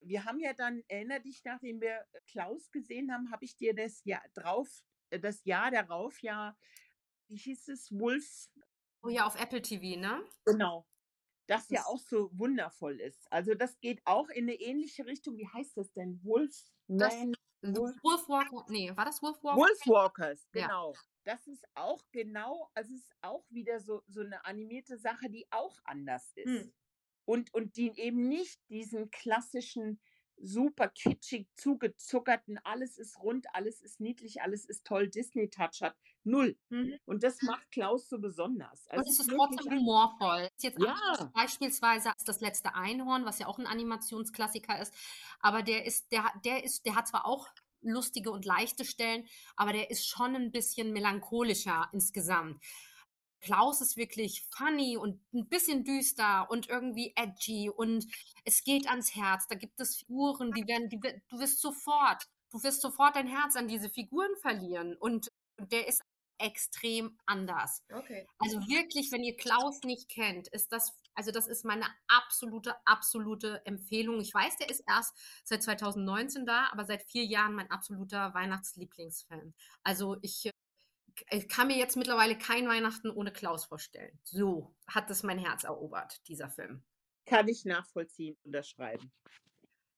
S2: wir haben ja dann, erinner dich, nachdem wir Klaus gesehen haben, habe ich dir das Jahr drauf, äh, das Jahr darauf ja, wie hieß es, Wolf,
S1: oh ja, auf Apple TV, ne?
S2: genau, das ja
S1: Das-
S2: auch so wundervoll ist. Also das geht auch in eine ähnliche Richtung. Wie heißt das denn? Wolfman? Wolf-
S1: Wolfwalker, nee, war das Wolfwalker?
S2: Wolfwalkers,
S1: Ja.
S2: genau. Das ist auch genau, also es ist auch wieder so, so eine animierte Sache, die auch anders ist.
S3: Hm.
S2: Und, und die eben nicht diesen klassischen, super kitschig zugezuckerten, alles ist rund, alles ist niedlich, alles ist toll, Disney-Touch hat. Null.
S3: Mhm.
S2: Und das macht Klaus so besonders.
S1: Und
S2: Also
S1: es ist trotzdem humorvoll. Ist jetzt
S2: Ja.
S1: beispielsweise als das letzte Einhorn, was ja auch ein Animationsklassiker ist, aber der ist, der, der ist, der hat zwar auch lustige und leichte Stellen, aber der ist schon ein bisschen melancholischer insgesamt. Klaus ist wirklich funny und ein bisschen düster und irgendwie edgy und es geht ans Herz. Da gibt es Figuren, die werden, die, du wirst sofort, du wirst sofort dein Herz an diese Figuren verlieren und der ist extrem anders.
S3: Okay.
S1: Also wirklich, wenn ihr Klaus nicht kennt, ist das, also das ist meine absolute, absolute Empfehlung. Ich weiß, der ist erst seit 2019 da, aber seit vier Jahren mein absoluter Weihnachtslieblingsfilm. Also ich, ich kann mir jetzt mittlerweile kein Weihnachten ohne Klaus vorstellen. So hat es mein Herz erobert, dieser Film.
S2: kann ich nachvollziehen, unterschreiben.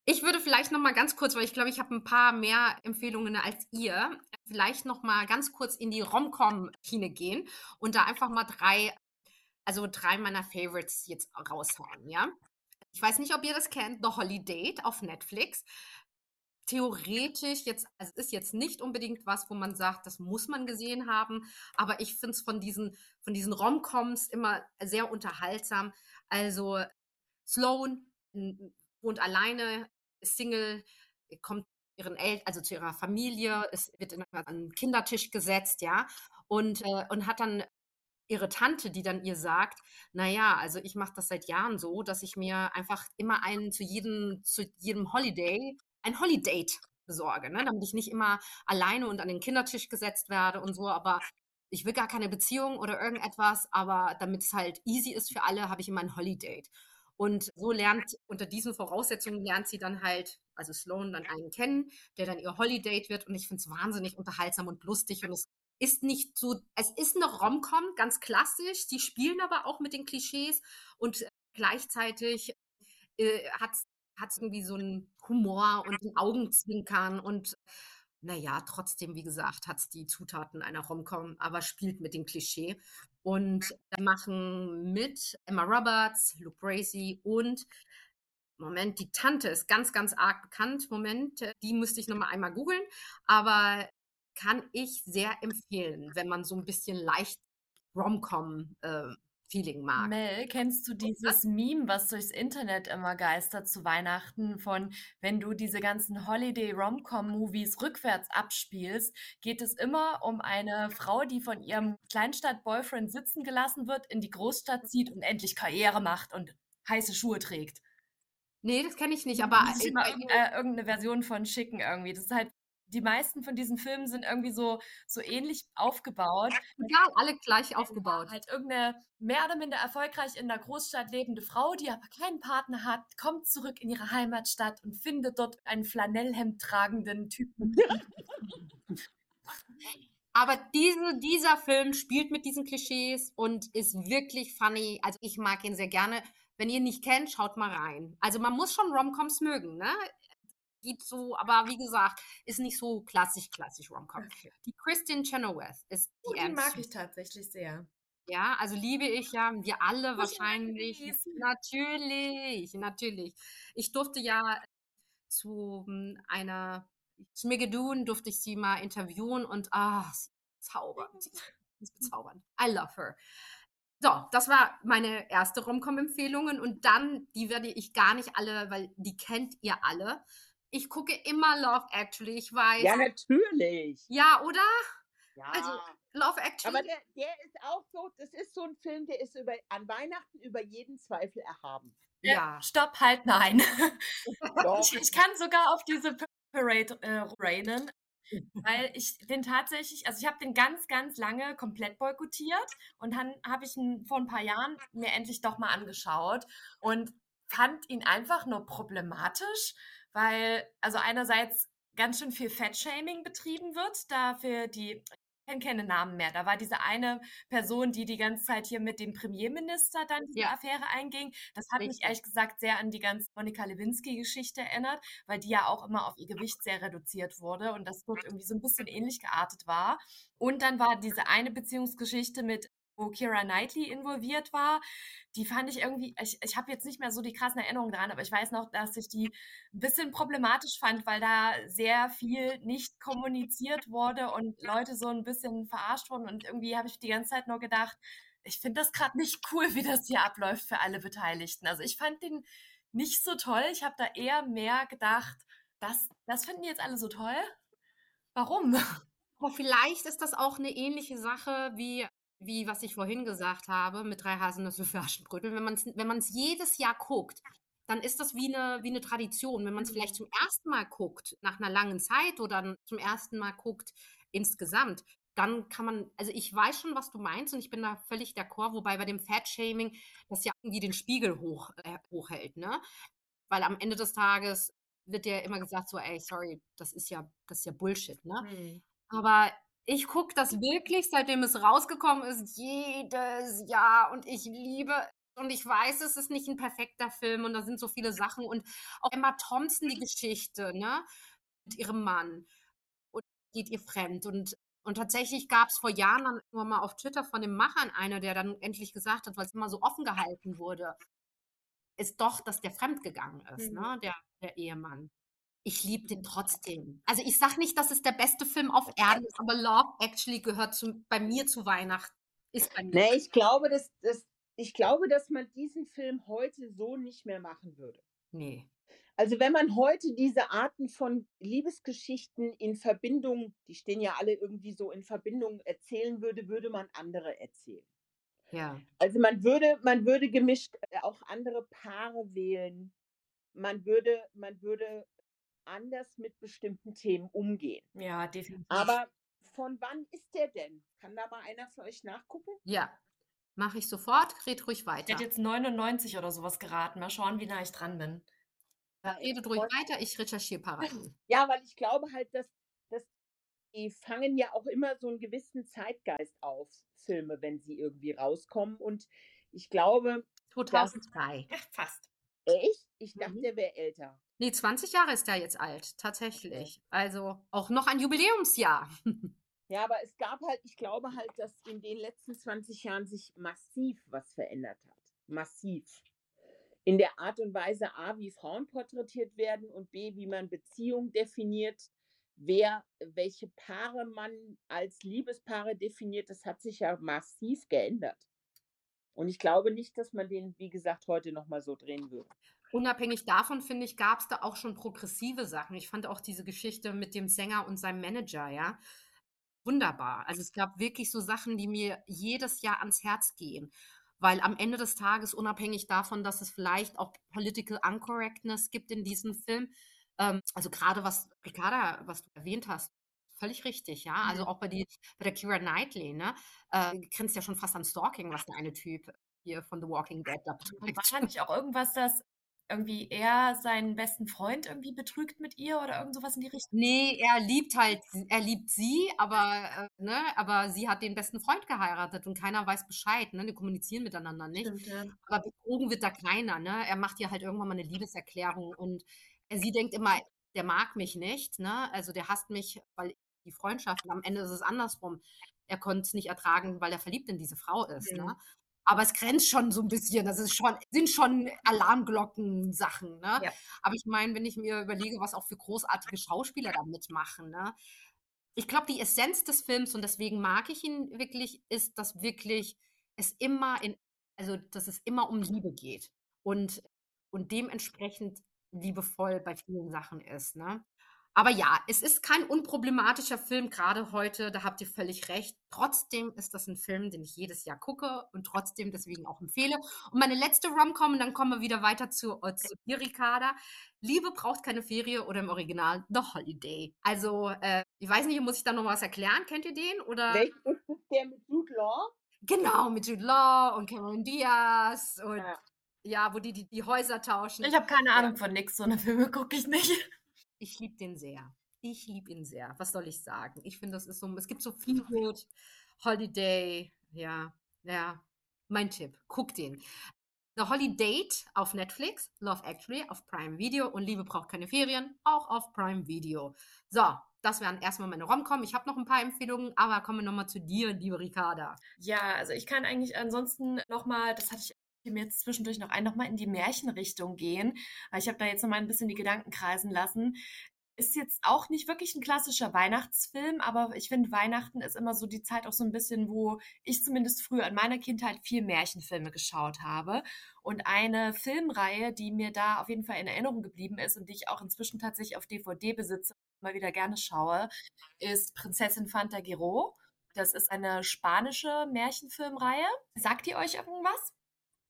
S1: Ich würde vielleicht noch mal ganz kurz, weil ich glaube, ich habe ein paar mehr Empfehlungen als ihr, vielleicht noch mal ganz kurz in die Rom-Com-Schiene gehen und da einfach mal drei, also drei meiner Favorites jetzt raushauen, ja? Ich weiß nicht, ob ihr das kennt, The Holiday auf Netflix. Theoretisch jetzt, also es ist jetzt nicht unbedingt was, wo man sagt, das muss man gesehen haben, aber ich finde es von diesen, von diesen Rom-Coms immer sehr unterhaltsam. Also Sloan wohnt alleine, ist Single, kommt ihren El also zu ihrer Familie, es wird in, an einen Kindertisch gesetzt, ja, und, äh, und hat dann ihre Tante, die dann ihr sagt, naja, also ich mache das seit Jahren so, dass ich mir einfach immer einen zu jedem, zu jedem Holiday, ein Holidate besorge, ne? damit ich nicht immer alleine und an den Kindertisch gesetzt werde und so, aber ich will gar keine Beziehung oder irgendetwas, aber damit es halt easy ist für alle, habe ich immer ein Holidate. Und so lernt, unter diesen Voraussetzungen lernt sie dann halt, also Sloan dann einen kennen, der dann ihr Holidate wird. Und ich finde es wahnsinnig unterhaltsam und lustig. Und es ist nicht so, es ist eine Rom-Com, ganz klassisch. Die spielen aber auch mit den Klischees und gleichzeitig äh, hat es irgendwie so einen Humor und ein Augenzwinkern und naja, trotzdem, wie gesagt, hat es die Zutaten einer Rom-Com, aber spielt mit dem Klischee. Und da machen mit Emma Roberts, Luke Bracey und Moment, die Tante ist ganz, ganz arg bekannt. Moment, äh, die müsste ich nochmal einmal googeln. Aber kann ich sehr empfehlen, wenn man so ein bisschen leicht Rom-Com-Feeling mag.
S3: Mel, kennst du dieses Meme, was durchs Internet immer geistert zu Weihnachten, von wenn du diese ganzen Holiday-Rom-Com-Movies rückwärts abspielst, geht es immer um eine Frau, die von ihrem Kleinstadt-Boyfriend sitzen gelassen wird, in die Großstadt zieht und endlich Karriere macht und heiße Schuhe trägt.
S1: Nee, das kenne ich nicht, aber
S3: Das ist immer äh, irgendeine Version von Schicken irgendwie. Das ist halt, die meisten von diesen Filmen sind irgendwie so, so ähnlich aufgebaut.
S1: egal, alle gleich aufgebaut.
S3: Halt irgendeine mehr oder minder erfolgreich in der Großstadt lebende Frau, die aber keinen Partner hat, kommt zurück in ihre Heimatstadt und findet dort einen Flanellhemd tragenden Typen.
S1: Aber diese, dieser Film spielt mit diesen Klischees und ist wirklich funny. Also ich mag ihn sehr gerne. Wenn ihr ihn nicht kennt, schaut mal rein. Also man muss schon Romcoms mögen, ne? Geht so, aber wie gesagt, ist nicht so klassisch, klassisch Romcom.
S3: Okay.
S1: Die Christian Chenoweth ist
S3: Oh,
S1: die
S3: die mag ich tatsächlich sehr.
S1: Ja, also liebe ich ja, wir alle
S3: ich
S1: wahrscheinlich. Natürlich, natürlich. Ich durfte ja zu einer Schmigedoon durfte ich sie mal interviewen und ah, sie ist bezaubernd. Sie ist bezaubernd. I love her. So, das war meine erste Romcom-Empfehlungen und dann, die werde ich gar nicht alle, weil die kennt ihr alle. Ich gucke immer Love Actually, ich weiß.
S2: Ja, natürlich.
S1: Ja, oder?
S2: Ja.
S1: Also, Love Actually.
S2: Aber der, der ist auch so, das ist so ein Film, der ist über, an Weihnachten über jeden Zweifel erhaben.
S3: Äh,
S1: ja.
S3: Stopp, halt, nein. Ich, ich kann sogar auf diese Parade äh, rainen, weil ich den tatsächlich, also ich habe den ganz, ganz lange komplett boykottiert und dann habe ich ihn vor ein paar Jahren mir endlich doch mal angeschaut und fand ihn einfach nur problematisch, weil also einerseits ganz schön viel Fettshaming betrieben wird, dafür die ich kenne keine Namen mehr. Da war diese eine Person, die die ganze Zeit hier mit dem Premierminister dann diese
S1: Ja.
S3: Affäre einging. Das hat mich
S1: Richtig.
S3: ehrlich gesagt sehr an die ganze Monika Lewinsky-Geschichte erinnert, weil die ja auch immer auf ihr Gewicht sehr reduziert wurde und das dort irgendwie so ein bisschen ähnlich geartet war. Und dann war diese eine Beziehungsgeschichte mit wo Kira Knightley involviert war, die fand ich irgendwie, ich, ich habe jetzt nicht mehr so die krassen Erinnerungen dran, aber ich weiß noch, dass ich die ein bisschen problematisch fand, weil da sehr viel nicht kommuniziert wurde und Leute so ein bisschen verarscht wurden und irgendwie habe ich die ganze Zeit nur gedacht, ich finde das gerade nicht cool, wie das hier abläuft für alle Beteiligten. Also ich fand den nicht so toll. Ich habe da eher mehr gedacht, das, das finden jetzt alle so toll. Warum?
S1: Aber vielleicht ist das auch eine ähnliche Sache wie, wie was ich vorhin gesagt habe mit drei Haselnüsse für Aschenbrödel. Wenn man es wenn man's jedes Jahr guckt, dann ist das wie eine, wie eine Tradition. Wenn man es vielleicht zum ersten Mal guckt, nach einer langen Zeit oder zum ersten Mal guckt insgesamt, dann kann man, also ich weiß schon, was du meinst und ich bin da völlig d'accord, wobei bei dem Fat-Shaming das ja irgendwie den Spiegel hoch, äh, hochhält, ne? Weil am Ende des Tages wird ja immer gesagt so, ey, sorry, das ist ja, das ist ja Bullshit, ne? Aber ich gucke das wirklich, seitdem es rausgekommen ist, jedes Jahr und ich liebe und ich weiß, es ist nicht ein perfekter Film und da sind so viele Sachen und auch Emma Thompson die Geschichte, ne, mit ihrem Mann und geht ihr fremd und und tatsächlich gab es vor Jahren dann nur mal auf Twitter von den Machern einer, der dann endlich gesagt hat, weil es immer so offen gehalten wurde, ist doch, dass der fremdgegangen ist,
S3: Mhm.
S1: ne, der, der Ehemann. Ich liebe den trotzdem. Also ich sag nicht, dass es der beste Film auf Erden ist, aber Love Actually gehört zu, bei mir zu Weihnachten. Ist bei mir.
S2: Nee, ich glaube, dass, dass, ich glaube, dass man diesen Film heute so nicht mehr machen würde.
S1: Nee.
S2: Also wenn man heute diese Arten von Liebesgeschichten in Verbindung, die stehen ja alle irgendwie so in Verbindung, erzählen würde, würde man andere erzählen.
S1: Ja.
S2: Also man würde, man würde gemischt äh, auch andere Paare wählen. Man würde, man würde anders mit bestimmten Themen umgehen.
S3: Ja, definitiv.
S2: Aber von wann ist der denn? Kann da mal einer für euch nachgucken?
S1: Ja. Mache ich sofort. Red ruhig
S3: ich
S1: weiter.
S3: hätte jetzt 99 oder sowas geraten. Mal schauen, wie nah ich dran bin.
S1: Ja, Redet ruhig weiter. Ich recherchiere parallel.
S2: Ja, weil ich glaube halt, dass, dass die fangen ja auch immer so einen gewissen Zeitgeist auf, Filme, wenn sie irgendwie rauskommen. Und ich glaube,
S1: 2003.
S3: Ja, fast.
S2: echt, ich dachte,
S1: Mhm.
S2: der wäre älter.
S1: Nee, 20 Jahre ist er jetzt alt. Tatsächlich. Also auch noch ein Jubiläumsjahr.
S2: Ja, aber es gab halt, ich glaube halt, dass in den letzten 20 Jahren sich massiv was verändert hat. Massiv. In der Art und Weise A, wie Frauen porträtiert werden und B, wie man Beziehung definiert, wer, welche Paare man als Liebespaare definiert, das hat sich ja massiv geändert. Und ich glaube nicht, dass man den, wie gesagt, heute nochmal so drehen würde.
S1: Unabhängig davon, finde ich, gab es da auch schon progressive Sachen. Ich fand auch diese Geschichte mit dem Sänger und seinem Manager, ja, wunderbar. Also es gab wirklich so Sachen, die mir jedes Jahr ans Herz gehen. Weil am Ende des Tages, unabhängig davon, dass es vielleicht auch Political Uncorrectness gibt in diesem Film, ähm, also gerade was, Ricarda, was du erwähnt hast, völlig richtig, ja. Also
S3: Mhm.
S1: auch bei, die, bei der Kira Knightley, ne? Äh, grenzt ja schon fast an Stalking, was der eine Typ hier von The Walking Dead da betreibt.
S3: war nicht auch irgendwas, dass irgendwie er seinen besten Freund irgendwie betrügt mit ihr oder irgend sowas in die Richtung?
S1: Nee, er liebt halt, er liebt sie, aber, äh, ne, aber sie hat den besten Freund geheiratet und keiner weiß Bescheid, ne? Die kommunizieren miteinander nicht.
S3: Stimmt, ja.
S1: Aber betrogen wird da keiner, ne? Er macht ihr halt irgendwann mal eine Liebeserklärung und sie denkt immer, der mag mich nicht, ne? Also der hasst mich, weil die Freundschaft, und am Ende ist es andersrum. Er konnte es nicht ertragen, weil er verliebt in diese Frau ist,
S3: Mhm.
S1: ne? Aber es grenzt schon so ein bisschen, das ist schon, sind schon Alarmglocken-Sachen, ne?
S3: Ja.
S1: Aber ich meine, wenn ich mir überlege, was auch für großartige Schauspieler da mitmachen, ne? Ich glaube, die Essenz des Films, und deswegen mag ich ihn wirklich, ist, dass wirklich es immer in, also dass es immer um Liebe geht und, und dementsprechend liebevoll bei vielen Sachen ist, ne? Aber ja, es ist kein unproblematischer Film, gerade heute, da habt ihr völlig recht. Trotzdem ist das ein Film, den ich jedes Jahr gucke und trotzdem deswegen auch empfehle. Und meine letzte Rom-Com, und dann kommen wir wieder weiter zu, äh, zu dir, Ricarda. Liebe braucht keine Ferie oder im Original The Holiday. Also, äh, ich weiß nicht, muss ich da noch was erklären? Kennt ihr den? Oder?
S2: Welcher ist der mit Jude Law?
S1: Genau, mit Jude Law und Cameron Diaz und ja, ja wo die, die die Häuser tauschen.
S3: Ich habe keine Ahnung ja. von nix, so eine Filme gucke ich nicht.
S1: Ich liebe den sehr. Ich liebe ihn sehr. Was soll ich sagen? Ich finde, das ist so, es gibt so viel gut. Holiday, ja, ja, mein Tipp. Guck den. The Holiday auf Netflix, Love Actually auf Prime Video und Liebe braucht keine Ferien auch auf Prime Video. So, das wären erstmal meine Romcom. Ich habe noch ein paar Empfehlungen, aber kommen wir nochmal zu dir, liebe Ricarda.
S3: Ja, also ich kann eigentlich ansonsten nochmal, das hatte ich mir jetzt zwischendurch noch ein, nochmal in die Märchenrichtung gehen, weil ich habe da jetzt nochmal ein bisschen die Gedanken kreisen lassen. Ist jetzt auch nicht wirklich ein klassischer Weihnachtsfilm, aber ich finde, Weihnachten ist immer so die Zeit auch so ein bisschen, wo ich zumindest früher in meiner Kindheit viel Märchenfilme geschaut habe. Und eine Filmreihe, die mir da auf jeden Fall in Erinnerung geblieben ist und die ich auch inzwischen tatsächlich auf DVD besitze mal wieder gerne schaue, ist Prinzessin Fantagiro. Das ist eine spanische Märchenfilmreihe. Sagt die euch irgendwas?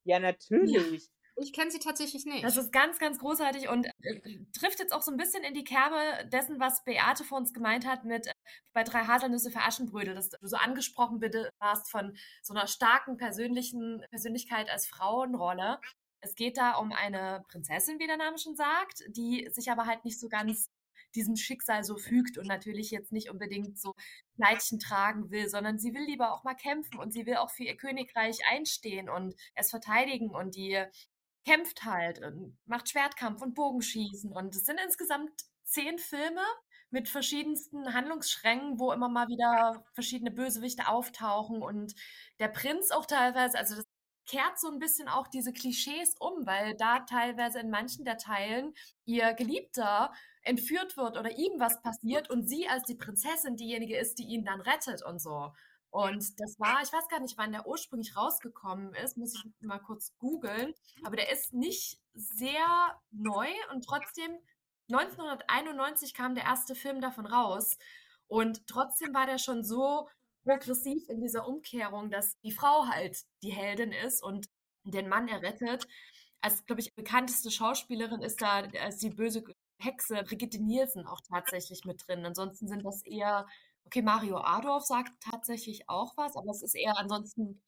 S2: Ja, natürlich. Ja.
S1: Ich kenne sie tatsächlich nicht.
S3: Das ist ganz, ganz großartig und äh, trifft jetzt auch so ein bisschen in die Kerbe dessen, was Beate vor uns gemeint hat mit äh, bei drei Haselnüsse für Aschenbrödel, dass du so angesprochen bitte warst von so einer starken persönlichen Persönlichkeit als Frauenrolle. Es geht da um eine Prinzessin, wie der Name schon sagt, die sich aber halt nicht so ganz diesem Schicksal so fügt und natürlich jetzt nicht unbedingt so Kleidchen tragen will, sondern sie will lieber auch mal kämpfen und sie will auch für ihr Königreich einstehen und es verteidigen und die kämpft halt und macht Schwertkampf und Bogenschießen und es sind insgesamt zehn Filme mit verschiedensten Handlungsschränken, wo immer mal wieder verschiedene Bösewichte auftauchen und der Prinz auch teilweise, also das kehrt so ein bisschen auch diese Klischees um, weil da teilweise in manchen der Teilen ihr Geliebter entführt wird oder ihm was passiert und sie als die Prinzessin diejenige ist, die ihn dann rettet und so. Und das war, ich weiß gar nicht, wann der ursprünglich rausgekommen ist, muss ich mal kurz googeln, aber der ist nicht sehr neu und trotzdem 1991 kam der erste Film davon raus und trotzdem war der schon so progressiv in dieser Umkehrung, dass die Frau halt die Heldin ist und den Mann errettet. Als, glaube ich, bekannteste Schauspielerin ist da als die böse Hexe Brigitte Nielsen auch tatsächlich mit drin. Ansonsten sind das eher, okay, Mario Adorf sagt tatsächlich auch was, aber es ist eher ansonsten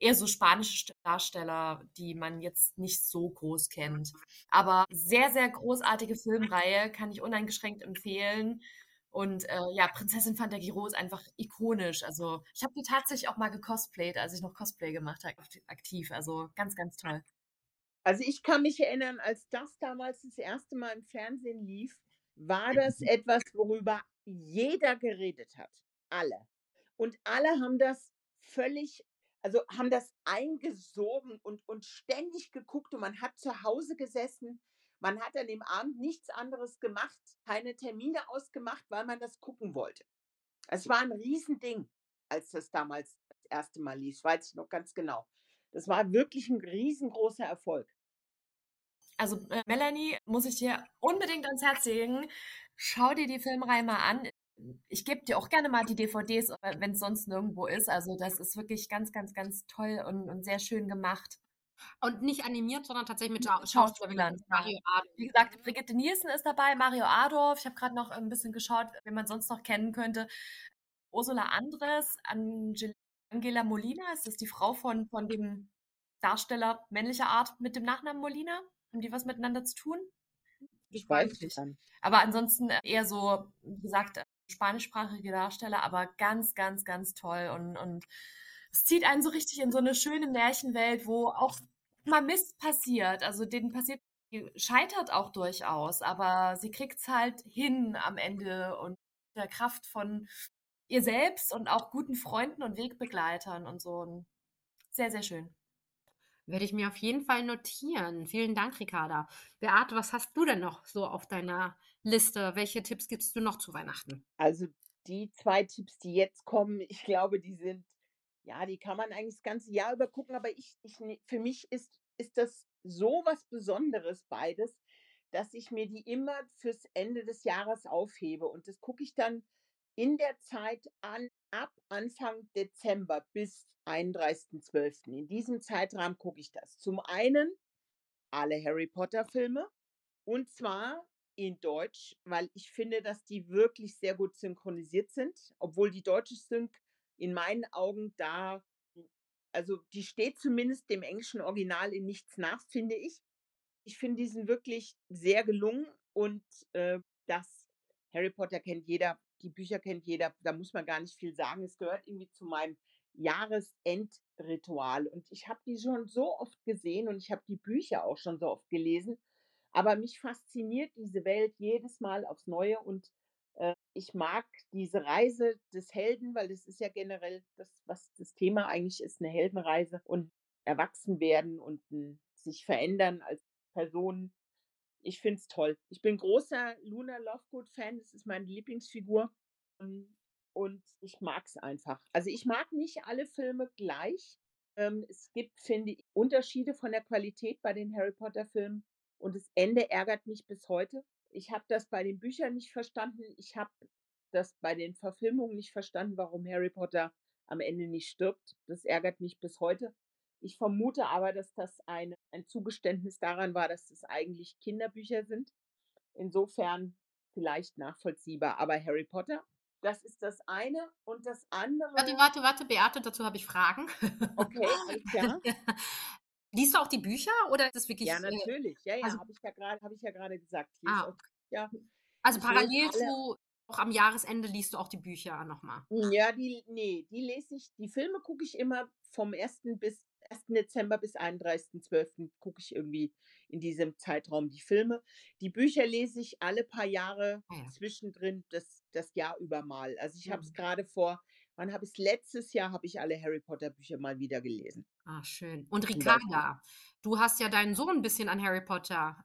S3: eher so spanische Darsteller, die man jetzt nicht so groß kennt. Aber sehr, sehr großartige Filmreihe, kann ich uneingeschränkt empfehlen. Und äh, ja, Prinzessin Fantagiro ist einfach ikonisch. Also ich habe die tatsächlich auch mal gecosplayt, als ich noch Cosplay gemacht habe, aktiv. Also ganz, ganz toll.
S2: Also ich kann mich erinnern, als das damals das erste Mal im Fernsehen lief, war das etwas, worüber jeder geredet hat. Alle. Und alle haben das völlig, also haben das eingesogen und, und ständig geguckt und man hat zu Hause gesessen man hat an dem Abend nichts anderes gemacht, keine Termine ausgemacht, weil man das gucken wollte. Es war ein Riesending, als das damals das erste Mal lief, weiß ich noch ganz genau. Das war wirklich ein riesengroßer Erfolg.
S3: Also äh, Melanie, muss ich dir unbedingt ans Herz legen. Schau dir die Filmreihe mal an. Ich gebe dir auch gerne mal die DVDs, äh, wenn es sonst nirgendwo ist. Also das ist wirklich ganz, ganz, ganz toll und, und sehr schön gemacht.
S1: Und nicht animiert, sondern tatsächlich mit Scha Schauspielern.
S3: Mario Adorf. Wie gesagt, Brigitte Nielsen ist dabei, Mario Adorf. Ich habe gerade noch ein bisschen geschaut, wen man sonst noch kennen könnte. Ursula Andres, Angel Angela Molina, ist das die Frau von, von dem Darsteller männlicher Art mit dem Nachnamen Molina? Haben die was miteinander zu tun?
S2: Ich weiß nicht.
S3: Aber ansonsten eher so, wie gesagt, spanischsprachige Darsteller, aber ganz, ganz, ganz toll und, und es zieht einen so richtig in so eine schöne Märchenwelt, wo auch mal Mist passiert. Also denen passiert, die scheitert auch durchaus, aber sie kriegt es halt hin am Ende und der Kraft von ihr selbst und auch guten Freunden und Wegbegleitern und so. Sehr, sehr schön.
S1: Werde ich mir auf jeden Fall notieren. Vielen Dank, Ricarda. Beate, was hast du denn noch so auf deiner Liste? Welche Tipps gibst du noch zu Weihnachten?
S2: Also die zwei Tipps, die jetzt kommen, ich glaube, die sind ja, die kann man eigentlich das ganze Jahr über gucken, aber ich, ich, ne, für mich ist, ist das so was Besonderes beides, dass ich mir die immer fürs Ende des Jahres aufhebe. Und das gucke ich dann in der Zeit an, ab Anfang Dezember bis 31.12. In diesem Zeitrahmen gucke ich das. Zum einen alle Harry Potter Filme und zwar in Deutsch, weil ich finde, dass die wirklich sehr gut synchronisiert sind, obwohl die deutsche Sync in meinen Augen da, also die steht zumindest dem englischen Original in nichts nach, finde ich. Ich finde, die sind wirklich sehr gelungen und äh, das Harry Potter kennt jeder, die Bücher kennt jeder, da muss man gar nicht viel sagen. Es gehört irgendwie zu meinem Jahresendritual und ich habe die schon so oft gesehen und ich habe die Bücher auch schon so oft gelesen. Aber mich fasziniert diese Welt jedes Mal aufs Neue und äh, ich mag diese Reise des Helden, weil das ist ja generell das, was das Thema eigentlich ist, eine Heldenreise und erwachsen werden und ein, sich verändern als Person. Ich finde es toll. Ich bin großer Luna Lovegood-Fan, das ist meine Lieblingsfigur. Ähm, und ich mag es einfach. Also ich mag nicht alle Filme gleich. Ähm, es gibt, finde ich, Unterschiede von der Qualität bei den Harry Potter-Filmen. Und das Ende ärgert mich bis heute. Ich habe das bei den Büchern nicht verstanden. Ich habe das bei den Verfilmungen nicht verstanden, warum Harry Potter am Ende nicht stirbt. Das ärgert mich bis heute. Ich vermute aber, dass das ein, ein Zugeständnis daran war, dass es eigentlich Kinderbücher sind. Insofern vielleicht nachvollziehbar. Aber Harry Potter, das ist das eine. Und das andere.
S1: Warte, warte, warte, Beate, dazu habe ich Fragen.
S2: Okay, klar.
S1: Liest du auch die Bücher oder ist das wirklich?
S2: Ja, natürlich. Ja, ja,
S1: also,
S2: habe ich ja gerade, ich ja gesagt.
S1: Ah,
S2: auch, ja.
S1: Also parallel zu auch am Jahresende liest du auch die Bücher nochmal.
S2: Ja, die, nee, die lese ich, die Filme gucke ich immer vom 1. bis 1. Dezember bis 31.12. gucke ich irgendwie in diesem Zeitraum die Filme. Die Bücher lese ich alle paar Jahre
S1: Ah ja.
S2: zwischendrin das, das Jahr über mal. Also ich habe es
S1: Mhm.
S2: gerade vor, wann habe ich es? Letztes Jahr habe ich alle Harry Potter Bücher mal wieder gelesen.
S1: Ah, schön. Und. Ricarda, du hast ja deinen Sohn ein bisschen an Harry Potter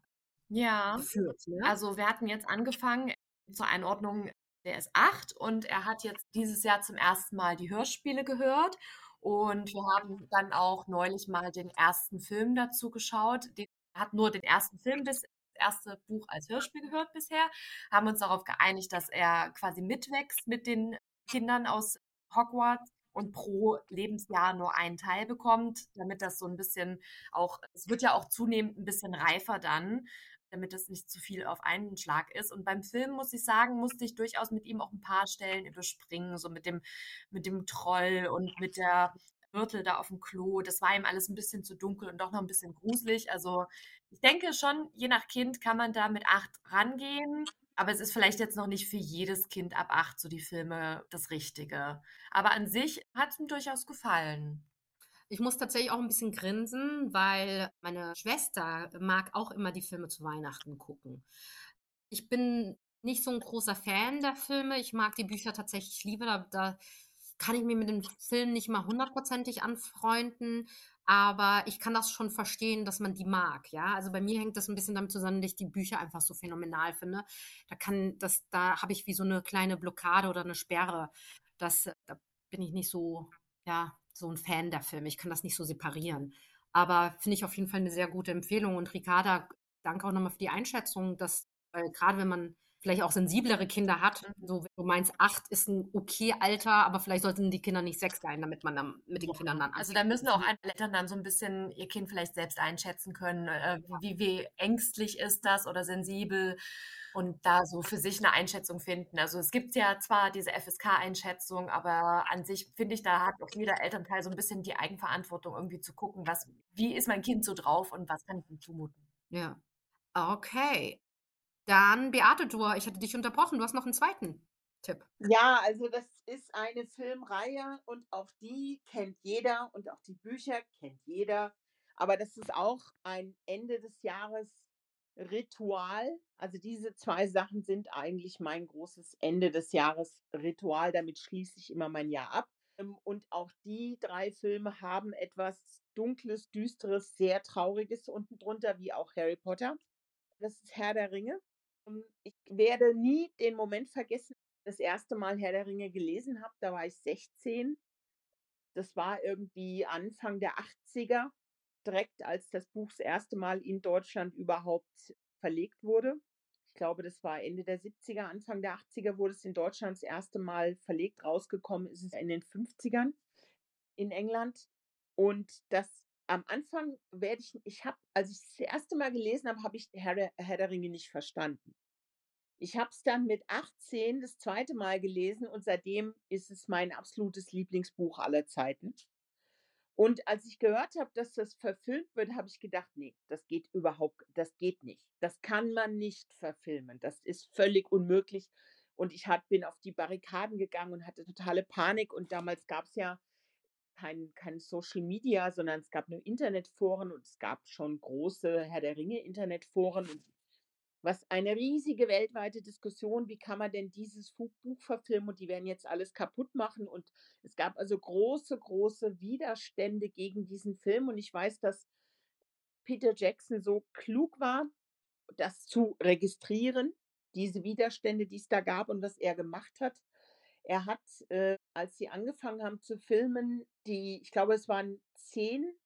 S3: Ja,
S1: geführt, ne?
S3: also wir hatten jetzt angefangen zur Einordnung, der ist acht und er hat jetzt dieses Jahr zum ersten Mal die Hörspiele gehört. Und wir haben dann auch neulich mal den ersten Film dazu geschaut. Den, er hat nur den ersten Film, das erste Buch als Hörspiel gehört bisher. Haben uns darauf geeinigt, dass er quasi mitwächst mit den Kindern aus Hogwarts und pro Lebensjahr nur einen Teil bekommt, damit das so ein bisschen auch, es wird ja auch zunehmend ein bisschen reifer dann, damit es nicht zu viel auf einen Schlag ist. Und beim Film muss ich sagen, musste ich durchaus mit ihm auch ein paar Stellen überspringen, so mit dem, mit dem Troll und mit der Myrtle da auf dem Klo. Das war ihm alles ein bisschen zu dunkel und doch noch ein bisschen gruselig. Also ich denke schon, je nach Kind kann man da mit acht rangehen. Aber es ist vielleicht jetzt noch nicht für jedes Kind ab acht so die Filme das Richtige. Aber an sich hat es ihm durchaus gefallen.
S1: Ich muss tatsächlich auch ein bisschen grinsen, weil meine Schwester mag auch immer die Filme zu Weihnachten gucken. Ich bin nicht so ein großer Fan der Filme. Ich mag die Bücher tatsächlich lieber. Da, da kann ich mir mit dem Film nicht mal hundertprozentig anfreunden. Aber ich kann das schon verstehen, dass man die mag, ja. Also bei mir hängt das ein bisschen damit zusammen, dass ich die Bücher einfach so phänomenal finde. Da kann das, da habe ich wie so eine kleine Blockade oder eine Sperre. Das, da bin ich nicht so, ja, so ein Fan der Filme. Ich kann das nicht so separieren. Aber finde ich auf jeden Fall eine sehr gute Empfehlung. Und Ricarda, danke auch nochmal für die Einschätzung, dass, weil gerade wenn man vielleicht auch sensiblere Kinder hat,
S3: Mhm.
S1: so wenn du meinst, acht ist ein okay Alter, aber vielleicht sollten die Kinder nicht sechs sein, damit man dann mit den Kindern dann
S3: Also da müssen auch alle Eltern dann so ein bisschen ihr Kind vielleicht selbst einschätzen können, äh, wie, wie ängstlich ist das oder sensibel und da so für sich eine Einschätzung finden. Also es gibt ja zwar diese FSK-Einschätzung, aber an sich finde ich, da hat auch jeder Elternteil so ein bisschen die Eigenverantwortung irgendwie zu gucken, was, wie ist mein Kind so drauf und was kann ich ihm zumuten.
S1: Ja. Okay. Dann, Beate, du, ich hatte dich unterbrochen. Du hast noch einen zweiten Tipp.
S2: Ja, also das ist eine Filmreihe und auch die kennt jeder und auch die Bücher kennt jeder. Aber das ist auch ein Ende des Jahres Ritual. Also diese zwei Sachen sind eigentlich mein großes Ende des Jahres Ritual. Damit schließe ich immer mein Jahr ab. Ähm, Und auch die drei Filme haben etwas Dunkles, Düsteres, sehr Trauriges unten drunter, wie auch Harry Potter. Das ist Herr der Ringe. Ähm, Ich werde nie den Moment vergessen, das erste Mal Herr der Ringe gelesen habe. Da war ich 16. Das war irgendwie Anfang der 80er, direkt als das Buch das erste Mal in Deutschland überhaupt verlegt wurde. Ich glaube, das war Ende der 70er, Anfang der 80er wurde es in Deutschland das erste Mal verlegt. Rausgekommen ist es in den 50ern in England. Und das am Anfang werde ich, ich habe, als ich das erste Mal gelesen habe, habe ich Herr Herr der Ringe nicht verstanden. Ich habe es dann mit 18 das zweite Mal gelesen und seitdem ist es mein absolutes Lieblingsbuch aller Zeiten. Und als ich gehört habe, dass das verfilmt wird, habe ich gedacht, nee, das geht überhaupt, das geht nicht. Das kann man nicht verfilmen. Das ist völlig unmöglich. Und ich hat, bin auf die Barrikaden gegangen und hatte totale Panik. Und damals gab es ja kein, kein Social Media, sondern es gab nur Internetforen und es gab schon große Herr der Ringe Internetforen. Was eine riesige weltweite Diskussion, wie kann man denn dieses Buch verfilmen und die werden jetzt alles kaputt machen. Und es gab also große, große Widerstände gegen diesen Film. Und ich weiß, dass Peter Jackson so klug war, das zu registrieren, diese Widerstände, die es da gab und was er gemacht hat. Er hat, äh, als sie angefangen haben zu filmen, die, ich glaube, es waren zehn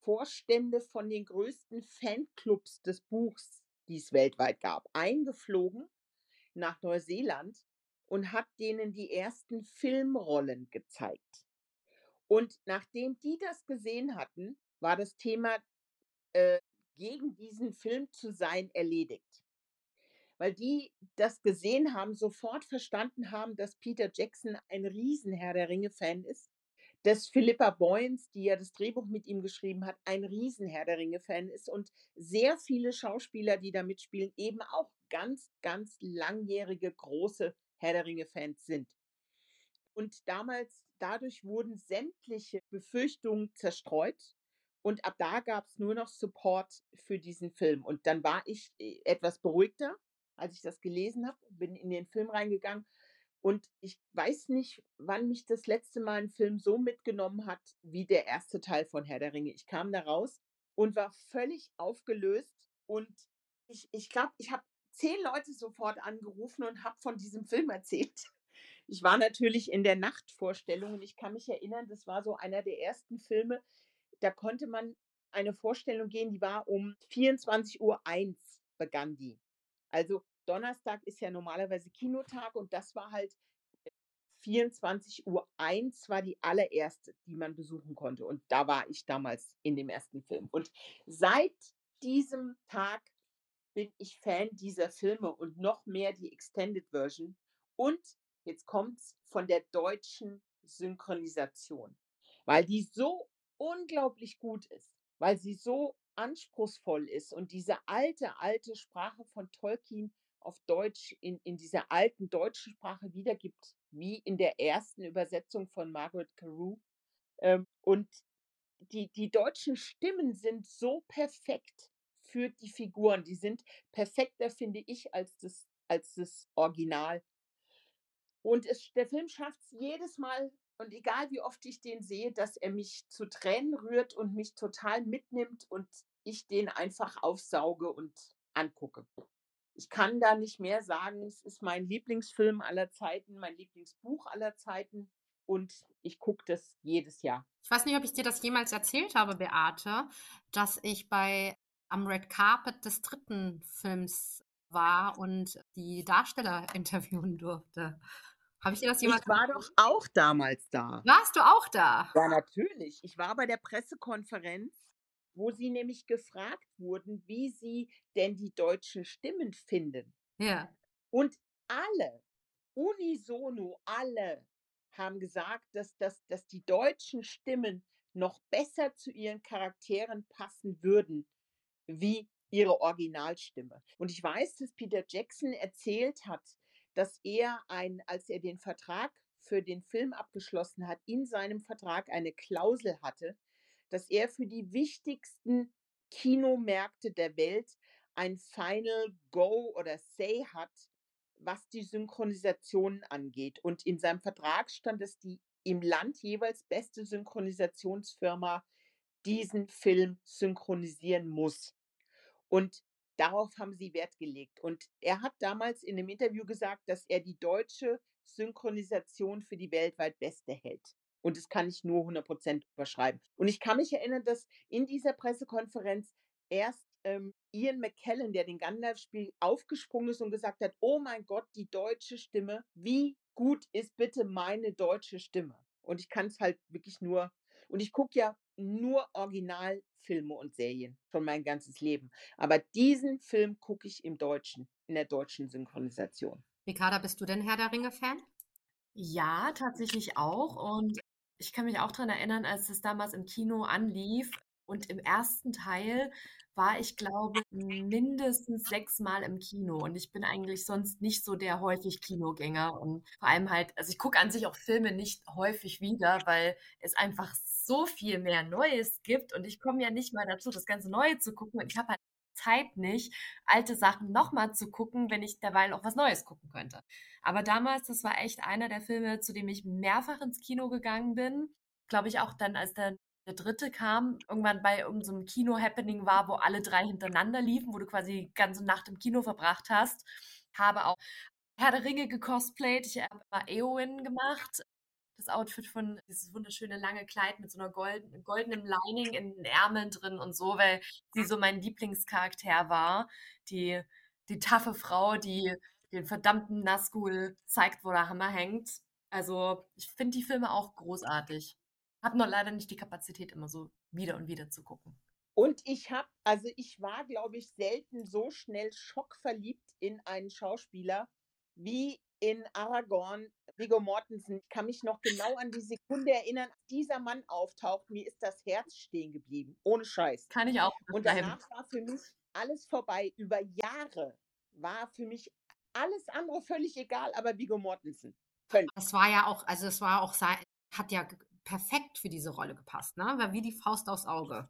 S2: Vorstände von den größten Fanclubs des Buchs, die es weltweit gab, eingeflogen nach Neuseeland und hat denen die ersten Filmrollen gezeigt. Und nachdem die das gesehen hatten, war das Thema äh, gegen diesen Film zu sein erledigt weil die das gesehen haben, sofort verstanden haben, dass Peter Jackson ein Riesenherr der Ringe-Fan ist, dass Philippa Boyens, die ja das Drehbuch mit ihm geschrieben hat, ein Riesenherr der Ringe-Fan ist und sehr viele Schauspieler, die da mitspielen, eben auch ganz, ganz langjährige, große Herr der Ringe-Fans sind. Und damals, dadurch wurden sämtliche Befürchtungen zerstreut. Und ab da gab es nur noch Support für diesen Film. Und dann war ich äh, etwas beruhigter als ich das gelesen habe, bin in den Film reingegangen und ich weiß nicht, wann mich das letzte Mal ein Film so mitgenommen hat wie der erste Teil von Herr der Ringe. Ich kam da raus und war völlig aufgelöst und ich ich, glaube, ich habe zehn Leute sofort angerufen und habe von diesem Film erzählt. Ich war natürlich in der Nachtvorstellung und ich kann mich erinnern, das war so einer der ersten Filme, da konnte man eine Vorstellung gehen, die war um 24.01 Uhr begann die. Also Donnerstag ist ja normalerweise Kinotag und das war halt 24 äh, Uhr 1 war die allererste, die man besuchen konnte. Und da war ich damals in dem ersten Film. Und seit diesem Tag bin ich Fan dieser Filme und noch mehr die Extended Version. Und jetzt kommt's von der deutschen Synchronisation, weil die so unglaublich gut ist, weil sie so anspruchsvoll ist und diese alte, alte Sprache von Tolkien auf Deutsch in, in dieser alten deutschen Sprache wiedergibt, wie in der ersten Übersetzung von Margaret Carew. Ähm, und die, die deutschen Stimmen sind so perfekt für die Figuren. Die sind perfekter, finde ich, als das, als das Original. Und es, der Film schafft es jedes Mal, und egal wie oft ich den sehe, dass er mich zu Tränen rührt und mich total mitnimmt und ich den einfach aufsauge und angucke. Ich kann da nicht mehr sagen, es ist mein Lieblingsfilm aller Zeiten, mein Lieblingsbuch aller Zeiten und ich gucke das jedes Jahr.
S1: Ich weiß nicht, ob ich dir das jemals erzählt habe, Beate, dass ich bei am Red Carpet des dritten Films war und die Darsteller interviewen durfte. Habe ich dir das jemals
S2: Ich war doch auch damals da.
S1: Warst du auch da?
S2: Ja, natürlich. Ich war bei der Pressekonferenz wo sie nämlich gefragt wurden, wie sie denn die deutschen Stimmen finden.
S1: Ja.
S2: Und alle, unisono alle, haben gesagt, dass, dass, dass die deutschen Stimmen noch besser zu ihren Charakteren passen würden, wie ihre Originalstimme. Und ich weiß, dass Peter Jackson erzählt hat, dass er ein, als er den Vertrag für den Film abgeschlossen hat, in seinem Vertrag eine Klausel hatte, dass er für die wichtigsten Kinomärkte der Welt ein Final Go oder Say hat, was die Synchronisation angeht. Und in seinem Vertrag stand, dass die im Land jeweils beste Synchronisationsfirma diesen Film synchronisieren muss. Und darauf haben sie Wert gelegt. Und er hat damals in einem Interview gesagt, dass er die deutsche Synchronisation für die weltweit beste hält. Und das kann ich nur 100% überschreiben. Und ich kann mich erinnern, dass in dieser Pressekonferenz erst ähm, Ian McKellen, der den Gandalf spielt, aufgesprungen ist und gesagt hat, oh mein Gott, die deutsche Stimme, wie gut ist bitte meine deutsche Stimme? Und ich kann es halt wirklich nur, und ich gucke ja nur Originalfilme und Serien schon mein ganzes Leben. Aber diesen Film gucke ich im Deutschen, in der deutschen Synchronisation.
S1: Ricarda, bist du denn Herr der Ringe-Fan?
S3: Ja, tatsächlich auch. Und ich kann mich auch daran erinnern, als es damals im Kino anlief und im ersten Teil war ich, glaube mindestens sechsmal im Kino. Und ich bin eigentlich sonst nicht so der häufig Kinogänger. Und vor allem halt, also ich gucke an sich auch Filme nicht häufig wieder, weil es einfach so viel mehr Neues gibt. Und ich komme ja nicht mal dazu, das ganze Neue zu gucken. Und ich habe halt Zeit nicht, alte Sachen nochmal zu gucken, wenn ich derweil auch was Neues gucken könnte. Aber damals, das war echt einer der Filme, zu dem ich mehrfach ins Kino gegangen bin. Glaube ich auch dann, als der, der dritte kam, irgendwann bei irgendeinem Kino-Happening war, wo alle drei hintereinander liefen, wo du quasi die ganze Nacht im Kino verbracht hast. Habe auch Herr der Ringe gecosplayt. Ich habe immer Eowyn gemacht das Outfit von dieses wunderschöne lange Kleid mit so einer golden, goldenen Lining in den Ärmeln drin und so, weil sie so mein Lieblingscharakter war. Die, die taffe Frau, die den verdammten Nazgul zeigt, wo der Hammer hängt. Also, ich finde die Filme auch großartig. Hab nur leider nicht die Kapazität, immer so wieder und wieder zu gucken.
S2: Und ich habe, also ich war, glaube ich, selten so schnell schockverliebt in einen Schauspieler wie in Aragorn, Viggo Mortensen. Ich kann mich noch genau an die Sekunde erinnern, dieser Mann auftaucht. Mir ist das Herz stehen geblieben. Ohne Scheiß.
S3: Kann ich auch.
S2: Und danach war für mich alles vorbei. Über Jahre war für mich alles andere völlig egal, aber Viggo Mortensen. Völlig.
S1: Das war ja auch, also es war auch, hat ja perfekt für diese Rolle gepasst, ne? War wie die Faust aufs Auge.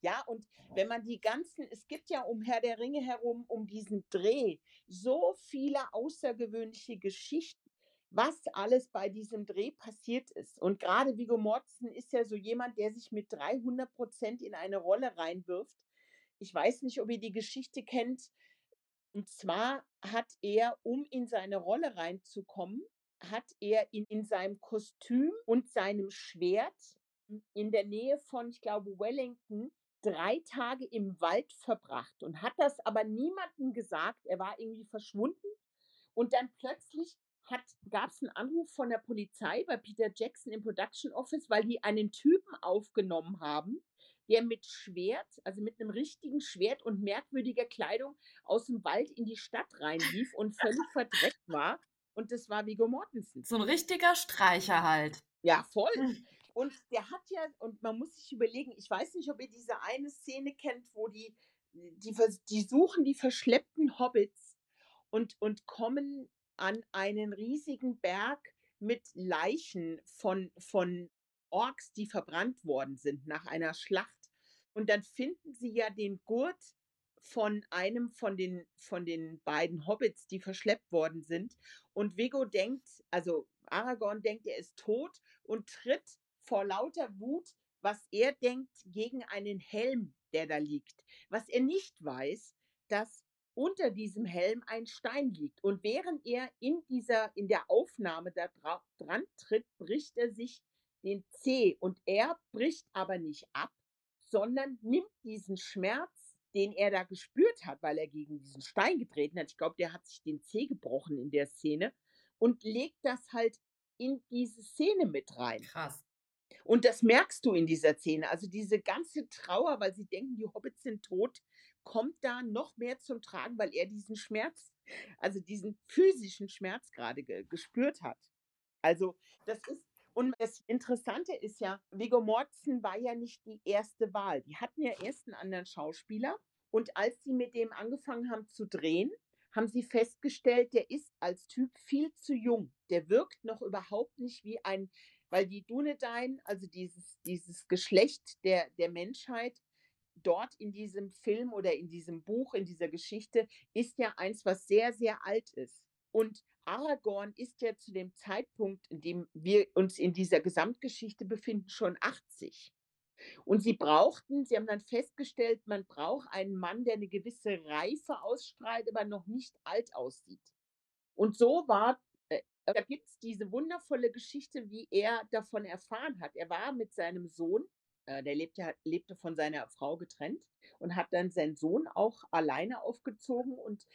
S2: Ja, und wenn man die ganzen, es gibt ja um Herr der Ringe herum, um diesen Dreh, so viele außergewöhnliche Geschichten, was alles bei diesem Dreh passiert ist. Und gerade Viggo Mortensen ist ja so jemand, der sich mit 300 Prozent in eine Rolle reinwirft. Ich weiß nicht, ob ihr die Geschichte kennt. Und zwar hat er, um in seine Rolle reinzukommen, hat er in, in seinem Kostüm und seinem Schwert in der Nähe von, ich glaube, Wellington drei Tage im Wald verbracht und hat das aber niemandem gesagt. Er war irgendwie verschwunden. Und dann plötzlich gab es einen Anruf von der Polizei bei Peter Jackson im Production Office, weil die einen Typen aufgenommen haben, der mit Schwert, also mit einem richtigen Schwert und merkwürdiger Kleidung aus dem Wald in die Stadt reinlief und völlig verdreckt war. Und das war Viggo Mortensen.
S3: So ein richtiger Streicher halt.
S2: Ja, voll. Und der hat ja, und man muss sich überlegen, ich weiß nicht, ob ihr diese eine Szene kennt, wo die, die, die suchen die verschleppten Hobbits und, und kommen an einen riesigen Berg mit Leichen von, von Orks, die verbrannt worden sind nach einer Schlacht. Und dann finden sie ja den Gurt von einem von den, von den beiden Hobbits, die verschleppt worden sind. Und Vigo denkt, also Aragorn denkt, er ist tot und tritt vor lauter Wut, was er denkt, gegen einen Helm, der da liegt. Was er nicht weiß, dass unter diesem Helm ein Stein liegt. Und während er in dieser, in der Aufnahme da dran tritt, bricht er sich den Zeh. Und er bricht aber nicht ab, sondern nimmt diesen Schmerz, den er da gespürt hat, weil er gegen diesen Stein getreten hat. Ich glaube, der hat sich den Zeh gebrochen in der Szene und legt das halt in diese Szene mit rein.
S3: Krass.
S2: Und das merkst du in dieser Szene. Also diese ganze Trauer, weil sie denken, die Hobbits sind tot, kommt da noch mehr zum Tragen, weil er diesen Schmerz, also diesen physischen Schmerz gerade ge gespürt hat. Also das ist, und das Interessante ist ja, Viggo Mortensen war ja nicht die erste Wahl. Die hatten ja erst einen anderen Schauspieler. Und als sie mit dem angefangen haben zu drehen, haben sie festgestellt, der ist als Typ viel zu jung. Der wirkt noch überhaupt nicht wie ein weil die Dunedain, also dieses, dieses Geschlecht der, der Menschheit, dort in diesem Film oder in diesem Buch, in dieser Geschichte, ist ja eins, was sehr, sehr alt ist. Und Aragorn ist ja zu dem Zeitpunkt, in dem wir uns in dieser Gesamtgeschichte befinden, schon 80. Und sie brauchten, sie haben dann festgestellt, man braucht einen Mann, der eine gewisse Reife ausstrahlt, aber noch nicht alt aussieht. Und so war da gibt es diese wundervolle Geschichte, wie er davon erfahren hat. Er war mit seinem Sohn Äh, der lebte, lebte von seiner Frau getrennt und hat dann seinen Sohn auch alleine aufgezogen und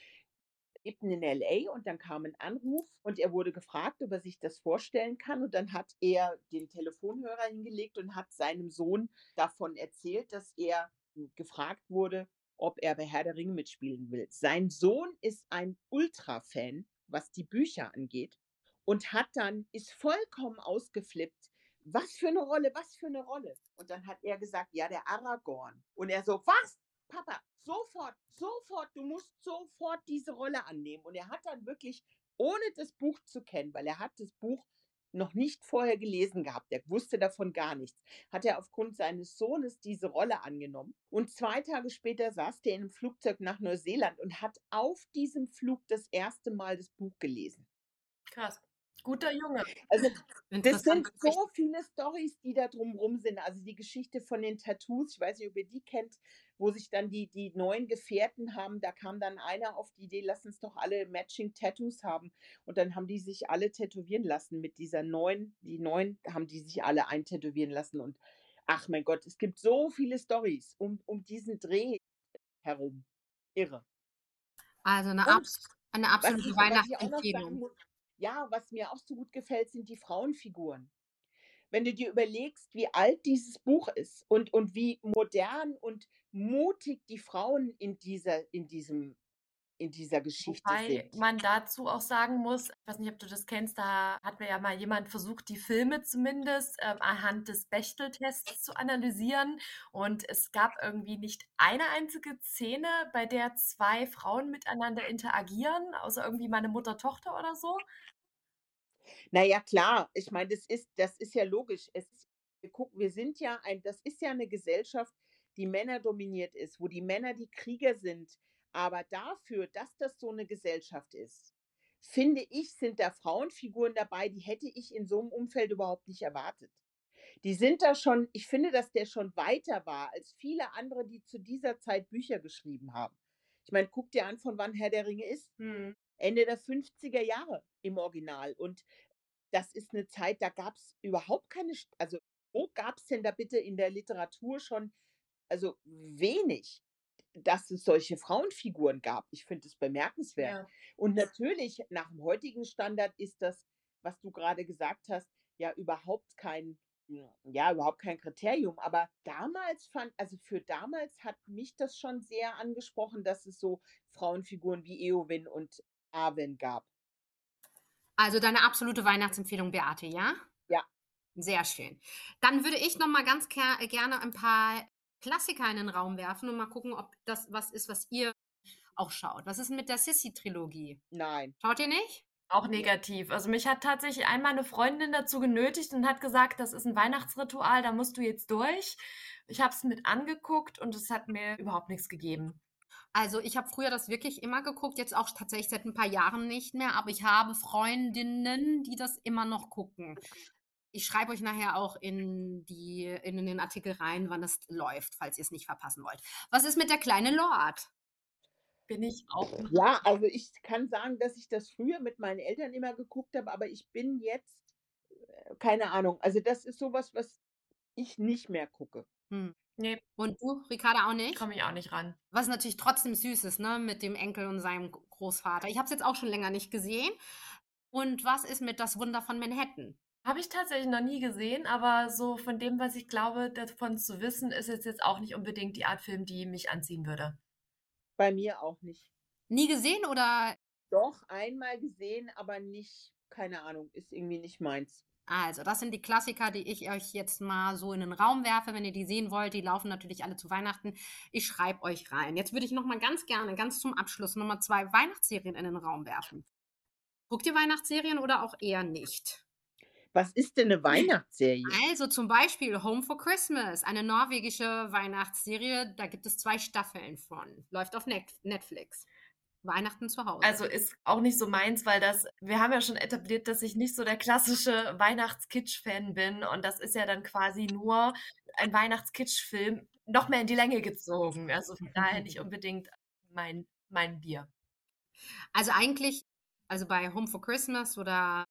S2: lebten in LA und dann kam ein Anruf und er wurde gefragt, ob er sich das vorstellen kann und dann hat er den Telefonhörer hingelegt und hat seinem Sohn davon erzählt, dass er gefragt wurde, ob er bei Herr der Ringe mitspielen will. Sein Sohn ist ein Ultra-Fan, was die Bücher angeht und hat dann, ist vollkommen ausgeflippt. Was für eine Rolle, was für eine Rolle. Und dann hat er gesagt, ja, der Aragorn. Und er so, was? Papa, sofort, sofort, du musst sofort diese Rolle annehmen. Und er hat dann wirklich, ohne das Buch zu kennen, weil er hat das Buch noch nicht vorher gelesen gehabt, er wusste davon gar nichts, hat er aufgrund seines Sohnes diese Rolle angenommen. Und zwei Tage später saß der in einem Flugzeug nach Neuseeland und hat auf diesem Flug das erste Mal das Buch gelesen.
S3: Krass. Guter Junge.
S2: Also das sind so viele Stories, die da drumrum sind. Also die Geschichte von den Tattoos, ich weiß nicht, ob ihr die kennt, wo sich dann die, die neuen Gefährten haben, da kam dann einer auf die Idee, lass uns doch alle Matching Tattoos haben. Und dann haben die sich alle tätowieren lassen mit dieser neuen, die neuen haben die sich alle eintätowieren lassen. Und ach mein Gott, es gibt so viele Stories um, um diesen Dreh herum. Irre.
S1: Also eine, abs eine absolute Weihnachtsempfehlung.
S2: Ja, was mir auch so gut gefällt, sind die Frauenfiguren. Wenn du dir überlegst, wie alt dieses Buch ist und, und wie modern und mutig die Frauen in dieser, in diesem in dieser Geschichte
S3: Wobei
S2: sind.
S3: man dazu auch sagen muss, ich weiß nicht, ob du das kennst, da hat mir ja mal jemand versucht, die Filme zumindest ähm, anhand des Bechteltests zu analysieren. Und es gab irgendwie nicht eine einzige Szene, bei der zwei Frauen miteinander interagieren, außer irgendwie meine Mutter-Tochter oder so.
S2: Na ja, klar. Ich meine, das ist das ist ja logisch. Es wir gucken wir sind ja ein das ist ja eine Gesellschaft, die männerdominiert ist, wo die Männer die Krieger sind. Aber dafür, dass das so eine Gesellschaft ist, finde ich, sind da Frauenfiguren dabei, die hätte ich in so einem Umfeld überhaupt nicht erwartet. Die sind da schon ich finde, dass der schon weiter war als viele andere, die zu dieser Zeit Bücher geschrieben haben. Ich meine, guck dir an, von wann Herr der Ringe ist.
S3: Mhm.
S2: Ende der 50er Jahre im Original. Und das ist eine Zeit, da gab es überhaupt keine, also wo gab es denn da bitte in der Literatur schon, also wenig, dass es solche Frauenfiguren gab. Ich finde es bemerkenswert.
S3: Ja.
S2: Und natürlich, nach dem heutigen Standard ist das, was du gerade gesagt hast, ja überhaupt kein, ja, überhaupt kein Kriterium. Aber damals fand, also für damals hat mich das schon sehr angesprochen, dass es so Frauenfiguren wie Eowyn und Arwen gab.
S1: Also deine absolute Weihnachtsempfehlung, Beate, ja?
S2: Ja.
S1: Sehr schön. Dann würde ich noch mal ganz gerne ein paar Klassiker in den Raum werfen und mal gucken, ob das was ist, was ihr auch schaut. Was ist denn mit der Sissy-Trilogie?
S2: Nein.
S1: Schaut ihr nicht?
S3: Auch negativ. Also mich hat tatsächlich einmal eine Freundin dazu genötigt und hat gesagt, das ist ein Weihnachtsritual, da musst du jetzt durch. Ich habe es mit angeguckt und es hat mir überhaupt nichts gegeben.
S1: Also ich habe früher das wirklich immer geguckt, jetzt auch tatsächlich seit ein paar Jahren nicht mehr, aber ich habe Freundinnen, die das immer noch gucken. Ich schreibe euch nachher auch in, die, in den Artikel rein, wann es läuft, falls ihr es nicht verpassen wollt. Was ist mit der kleine Lord?
S3: Bin ich auch.
S2: Ja, also ich kann sagen, dass ich das früher mit meinen Eltern immer geguckt habe, aber ich bin jetzt, äh, keine Ahnung, also das ist sowas, was ich nicht mehr gucke.
S1: Hm. Nee. Und du, Ricarda, auch nicht?
S3: Komme ich auch nicht ran.
S1: Was natürlich trotzdem süß ist, ne, mit dem Enkel und seinem Großvater. Ich habe es jetzt auch schon länger nicht gesehen. Und was ist mit Das Wunder von Manhattan?
S3: Habe ich tatsächlich noch nie gesehen, aber so von dem, was ich glaube, davon zu wissen, ist es jetzt auch nicht unbedingt die Art Film, die mich anziehen würde.
S2: Bei mir auch nicht.
S1: Nie gesehen oder?
S2: Doch, einmal gesehen, aber nicht, keine Ahnung, ist irgendwie nicht meins.
S1: Also, das sind die Klassiker, die ich euch jetzt mal so in den Raum werfe. Wenn ihr die sehen wollt, die laufen natürlich alle zu Weihnachten. Ich schreibe euch rein. Jetzt würde ich noch mal ganz gerne, ganz zum Abschluss, noch mal zwei Weihnachtsserien in den Raum werfen. Guckt ihr Weihnachtsserien oder auch eher nicht?
S2: Was ist denn eine Weihnachtsserie?
S1: Also zum Beispiel Home for Christmas, eine norwegische Weihnachtsserie. Da gibt es zwei Staffeln von. Läuft auf Netflix. Weihnachten zu Hause.
S3: Also ist auch nicht so meins, weil das, wir haben ja schon etabliert, dass ich nicht so der klassische Weihnachtskitsch-Fan bin und das ist ja dann quasi nur ein Weihnachtskitsch-Film noch mehr in die Länge gezogen. Also von daher nicht unbedingt mein, mein Bier.
S1: Also eigentlich, also bei Home for Christmas oder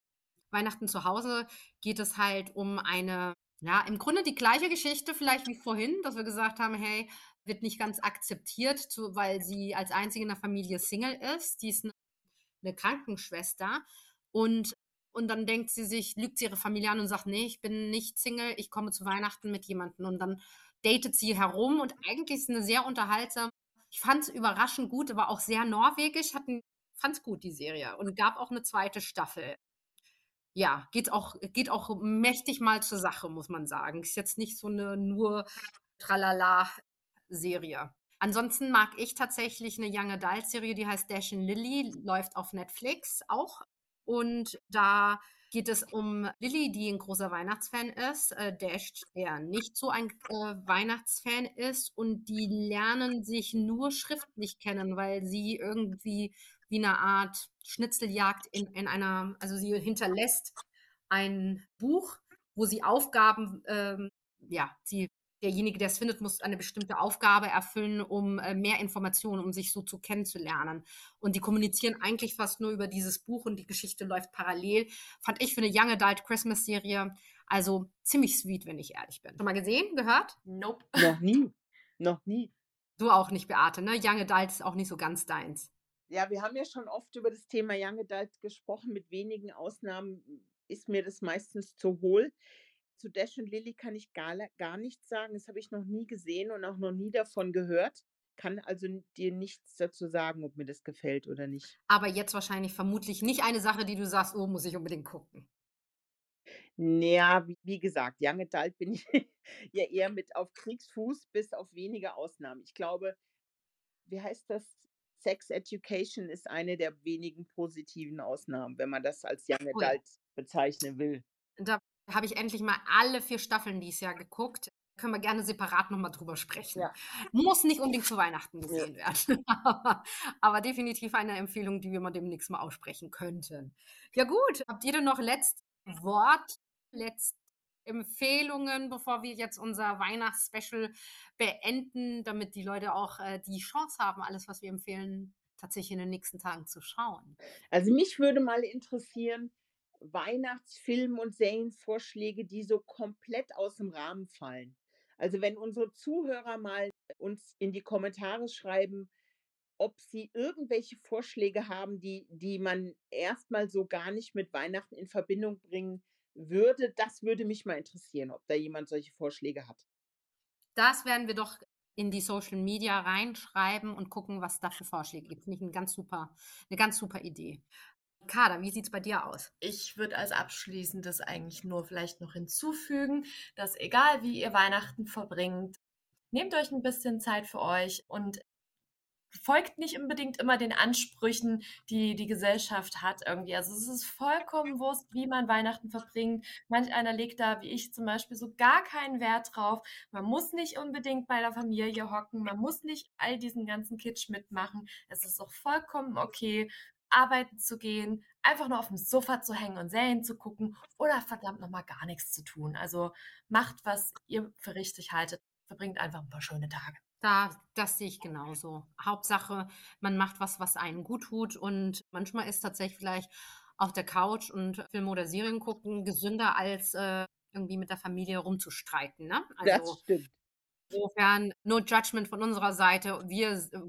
S1: Weihnachten zu Hause geht es halt um eine Ja, im Grunde die gleiche Geschichte vielleicht wie vorhin, dass wir gesagt haben, hey, wird nicht ganz akzeptiert, zu, weil sie als einzige in der Familie Single ist. Die ist eine, eine Krankenschwester und und dann denkt sie sich, lügt sie ihre Familie an und sagt, nee, ich bin nicht Single, ich komme zu Weihnachten mit jemandem. Und dann datet sie herum und eigentlich ist es eine sehr unterhaltsame. Ich fand es überraschend gut, aber auch sehr norwegisch. Fand es gut, die Serie. Und gab auch eine zweite Staffel. Ja, geht auch, geht auch mächtig mal zur Sache, muss man sagen. Ist jetzt nicht so eine nur Tralala-Serie. Ansonsten mag ich tatsächlich eine Young Adult Serie, die heißt Dash and Lily, läuft auf Netflix auch. Und da geht es um Lilly, die ein großer Weihnachtsfan ist, äh, Dash, der nicht so ein äh, Weihnachtsfan ist. Und die lernen sich nur schriftlich kennen, weil sie irgendwie wie eine Art Schnitzeljagd in, in einer, also sie hinterlässt ein Buch, wo sie Aufgaben, ähm, ja, sie derjenige, der es findet, muss eine bestimmte Aufgabe erfüllen, um äh, mehr Informationen, um sich so zu kennenzulernen. Und die kommunizieren eigentlich fast nur über dieses Buch und die Geschichte läuft parallel. Fand ich für eine Young Adult Christmas Serie also ziemlich sweet, wenn ich ehrlich bin. Schon mal gesehen, gehört?
S2: Nope. Noch nie. Noch nie.
S1: Du auch nicht, Beate, ne? Young Adult ist auch nicht so ganz deins.
S2: Ja, wir haben ja schon oft über das Thema Young Adult gesprochen. Mit wenigen Ausnahmen ist mir das meistens zu hohl zu Dash und Lilly kann ich gar, gar nichts sagen. Das habe ich noch nie gesehen und auch noch nie davon gehört. Kann also dir nichts dazu sagen, ob mir das gefällt oder nicht.
S1: Aber jetzt wahrscheinlich vermutlich nicht eine Sache, die du sagst, oh, muss ich unbedingt gucken.
S2: Naja, wie, wie gesagt, Young Adult bin ich ja eher mit auf Kriegsfuß, bis auf wenige Ausnahmen. Ich glaube, wie heißt das? Sex Education ist eine der wenigen positiven Ausnahmen, wenn man das als Young Adult bezeichnen will.
S1: Da habe ich endlich mal alle vier Staffeln dieses Jahr geguckt. Können wir gerne separat nochmal drüber sprechen. Ja. Muss nicht unbedingt zu Weihnachten gesehen ja. werden. aber, definitiv eine Empfehlung, die wir mal demnächst mal aussprechen könnten. Ja, gut. Habt ihr denn noch letztes Wort, letzte Empfehlungen, bevor wir jetzt unser Weihnachtsspecial beenden, damit die Leute auch äh, die Chance haben, alles, was wir empfehlen, tatsächlich in den nächsten Tagen zu schauen?
S2: Also mich würde mal interessieren, Weihnachtsfilm- und Serienvorschläge, die so komplett aus dem Rahmen fallen. Also wenn unsere Zuhörer mal uns in die Kommentare schreiben, ob sie irgendwelche Vorschläge haben, die, die man erstmal so gar nicht mit Weihnachten in Verbindung bringen würde, das würde mich mal interessieren, ob da jemand solche Vorschläge hat.
S1: Das werden wir doch in die Social Media reinschreiben und gucken, was da für Vorschläge gibt. Finde ich eine ganz super, eine ganz super Idee. Kader, wie sieht es bei dir aus?
S3: Ich würde als abschließendes eigentlich nur vielleicht noch hinzufügen, dass egal wie ihr Weihnachten verbringt, nehmt euch ein bisschen Zeit für euch und folgt nicht unbedingt immer den Ansprüchen, die die Gesellschaft hat irgendwie. Also es ist vollkommen wurscht, wie man Weihnachten verbringt. Manch einer legt da, wie ich zum Beispiel, so gar keinen Wert drauf. Man muss nicht unbedingt bei der Familie hocken. Man muss nicht all diesen ganzen Kitsch mitmachen. Es ist auch vollkommen okay, arbeiten zu gehen, einfach nur auf dem Sofa zu hängen und Serien zu gucken oder verdammt nochmal gar nichts zu tun. Also macht, was ihr für richtig haltet. Verbringt einfach ein paar schöne Tage.
S1: Da, das sehe ich genauso. Hauptsache, man macht was, was einen gut tut. Und manchmal ist tatsächlich vielleicht auf der Couch und Filme oder Serien gucken gesünder als äh, irgendwie mit der Familie rumzustreiten. Ne?
S2: Also, das stimmt.
S1: Insofern, no judgment von unserer Seite. Wir äh,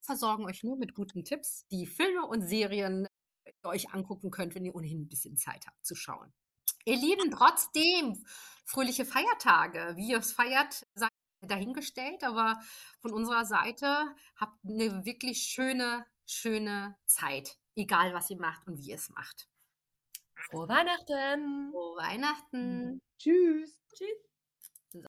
S1: versorgen euch nur mit guten Tipps, die Filme und Serien ihr euch angucken könnt, wenn ihr ohnehin ein bisschen Zeit habt zu schauen. Ihr Lieben, trotzdem fröhliche Feiertage. Wie ihr es feiert, seid dahingestellt, aber von unserer Seite habt eine wirklich schöne, schöne Zeit. Egal, was ihr macht und wie ihr es macht.
S3: Frohe Weihnachten!
S1: Frohe Weihnachten!
S2: Tschüss!
S3: Tschüss! So.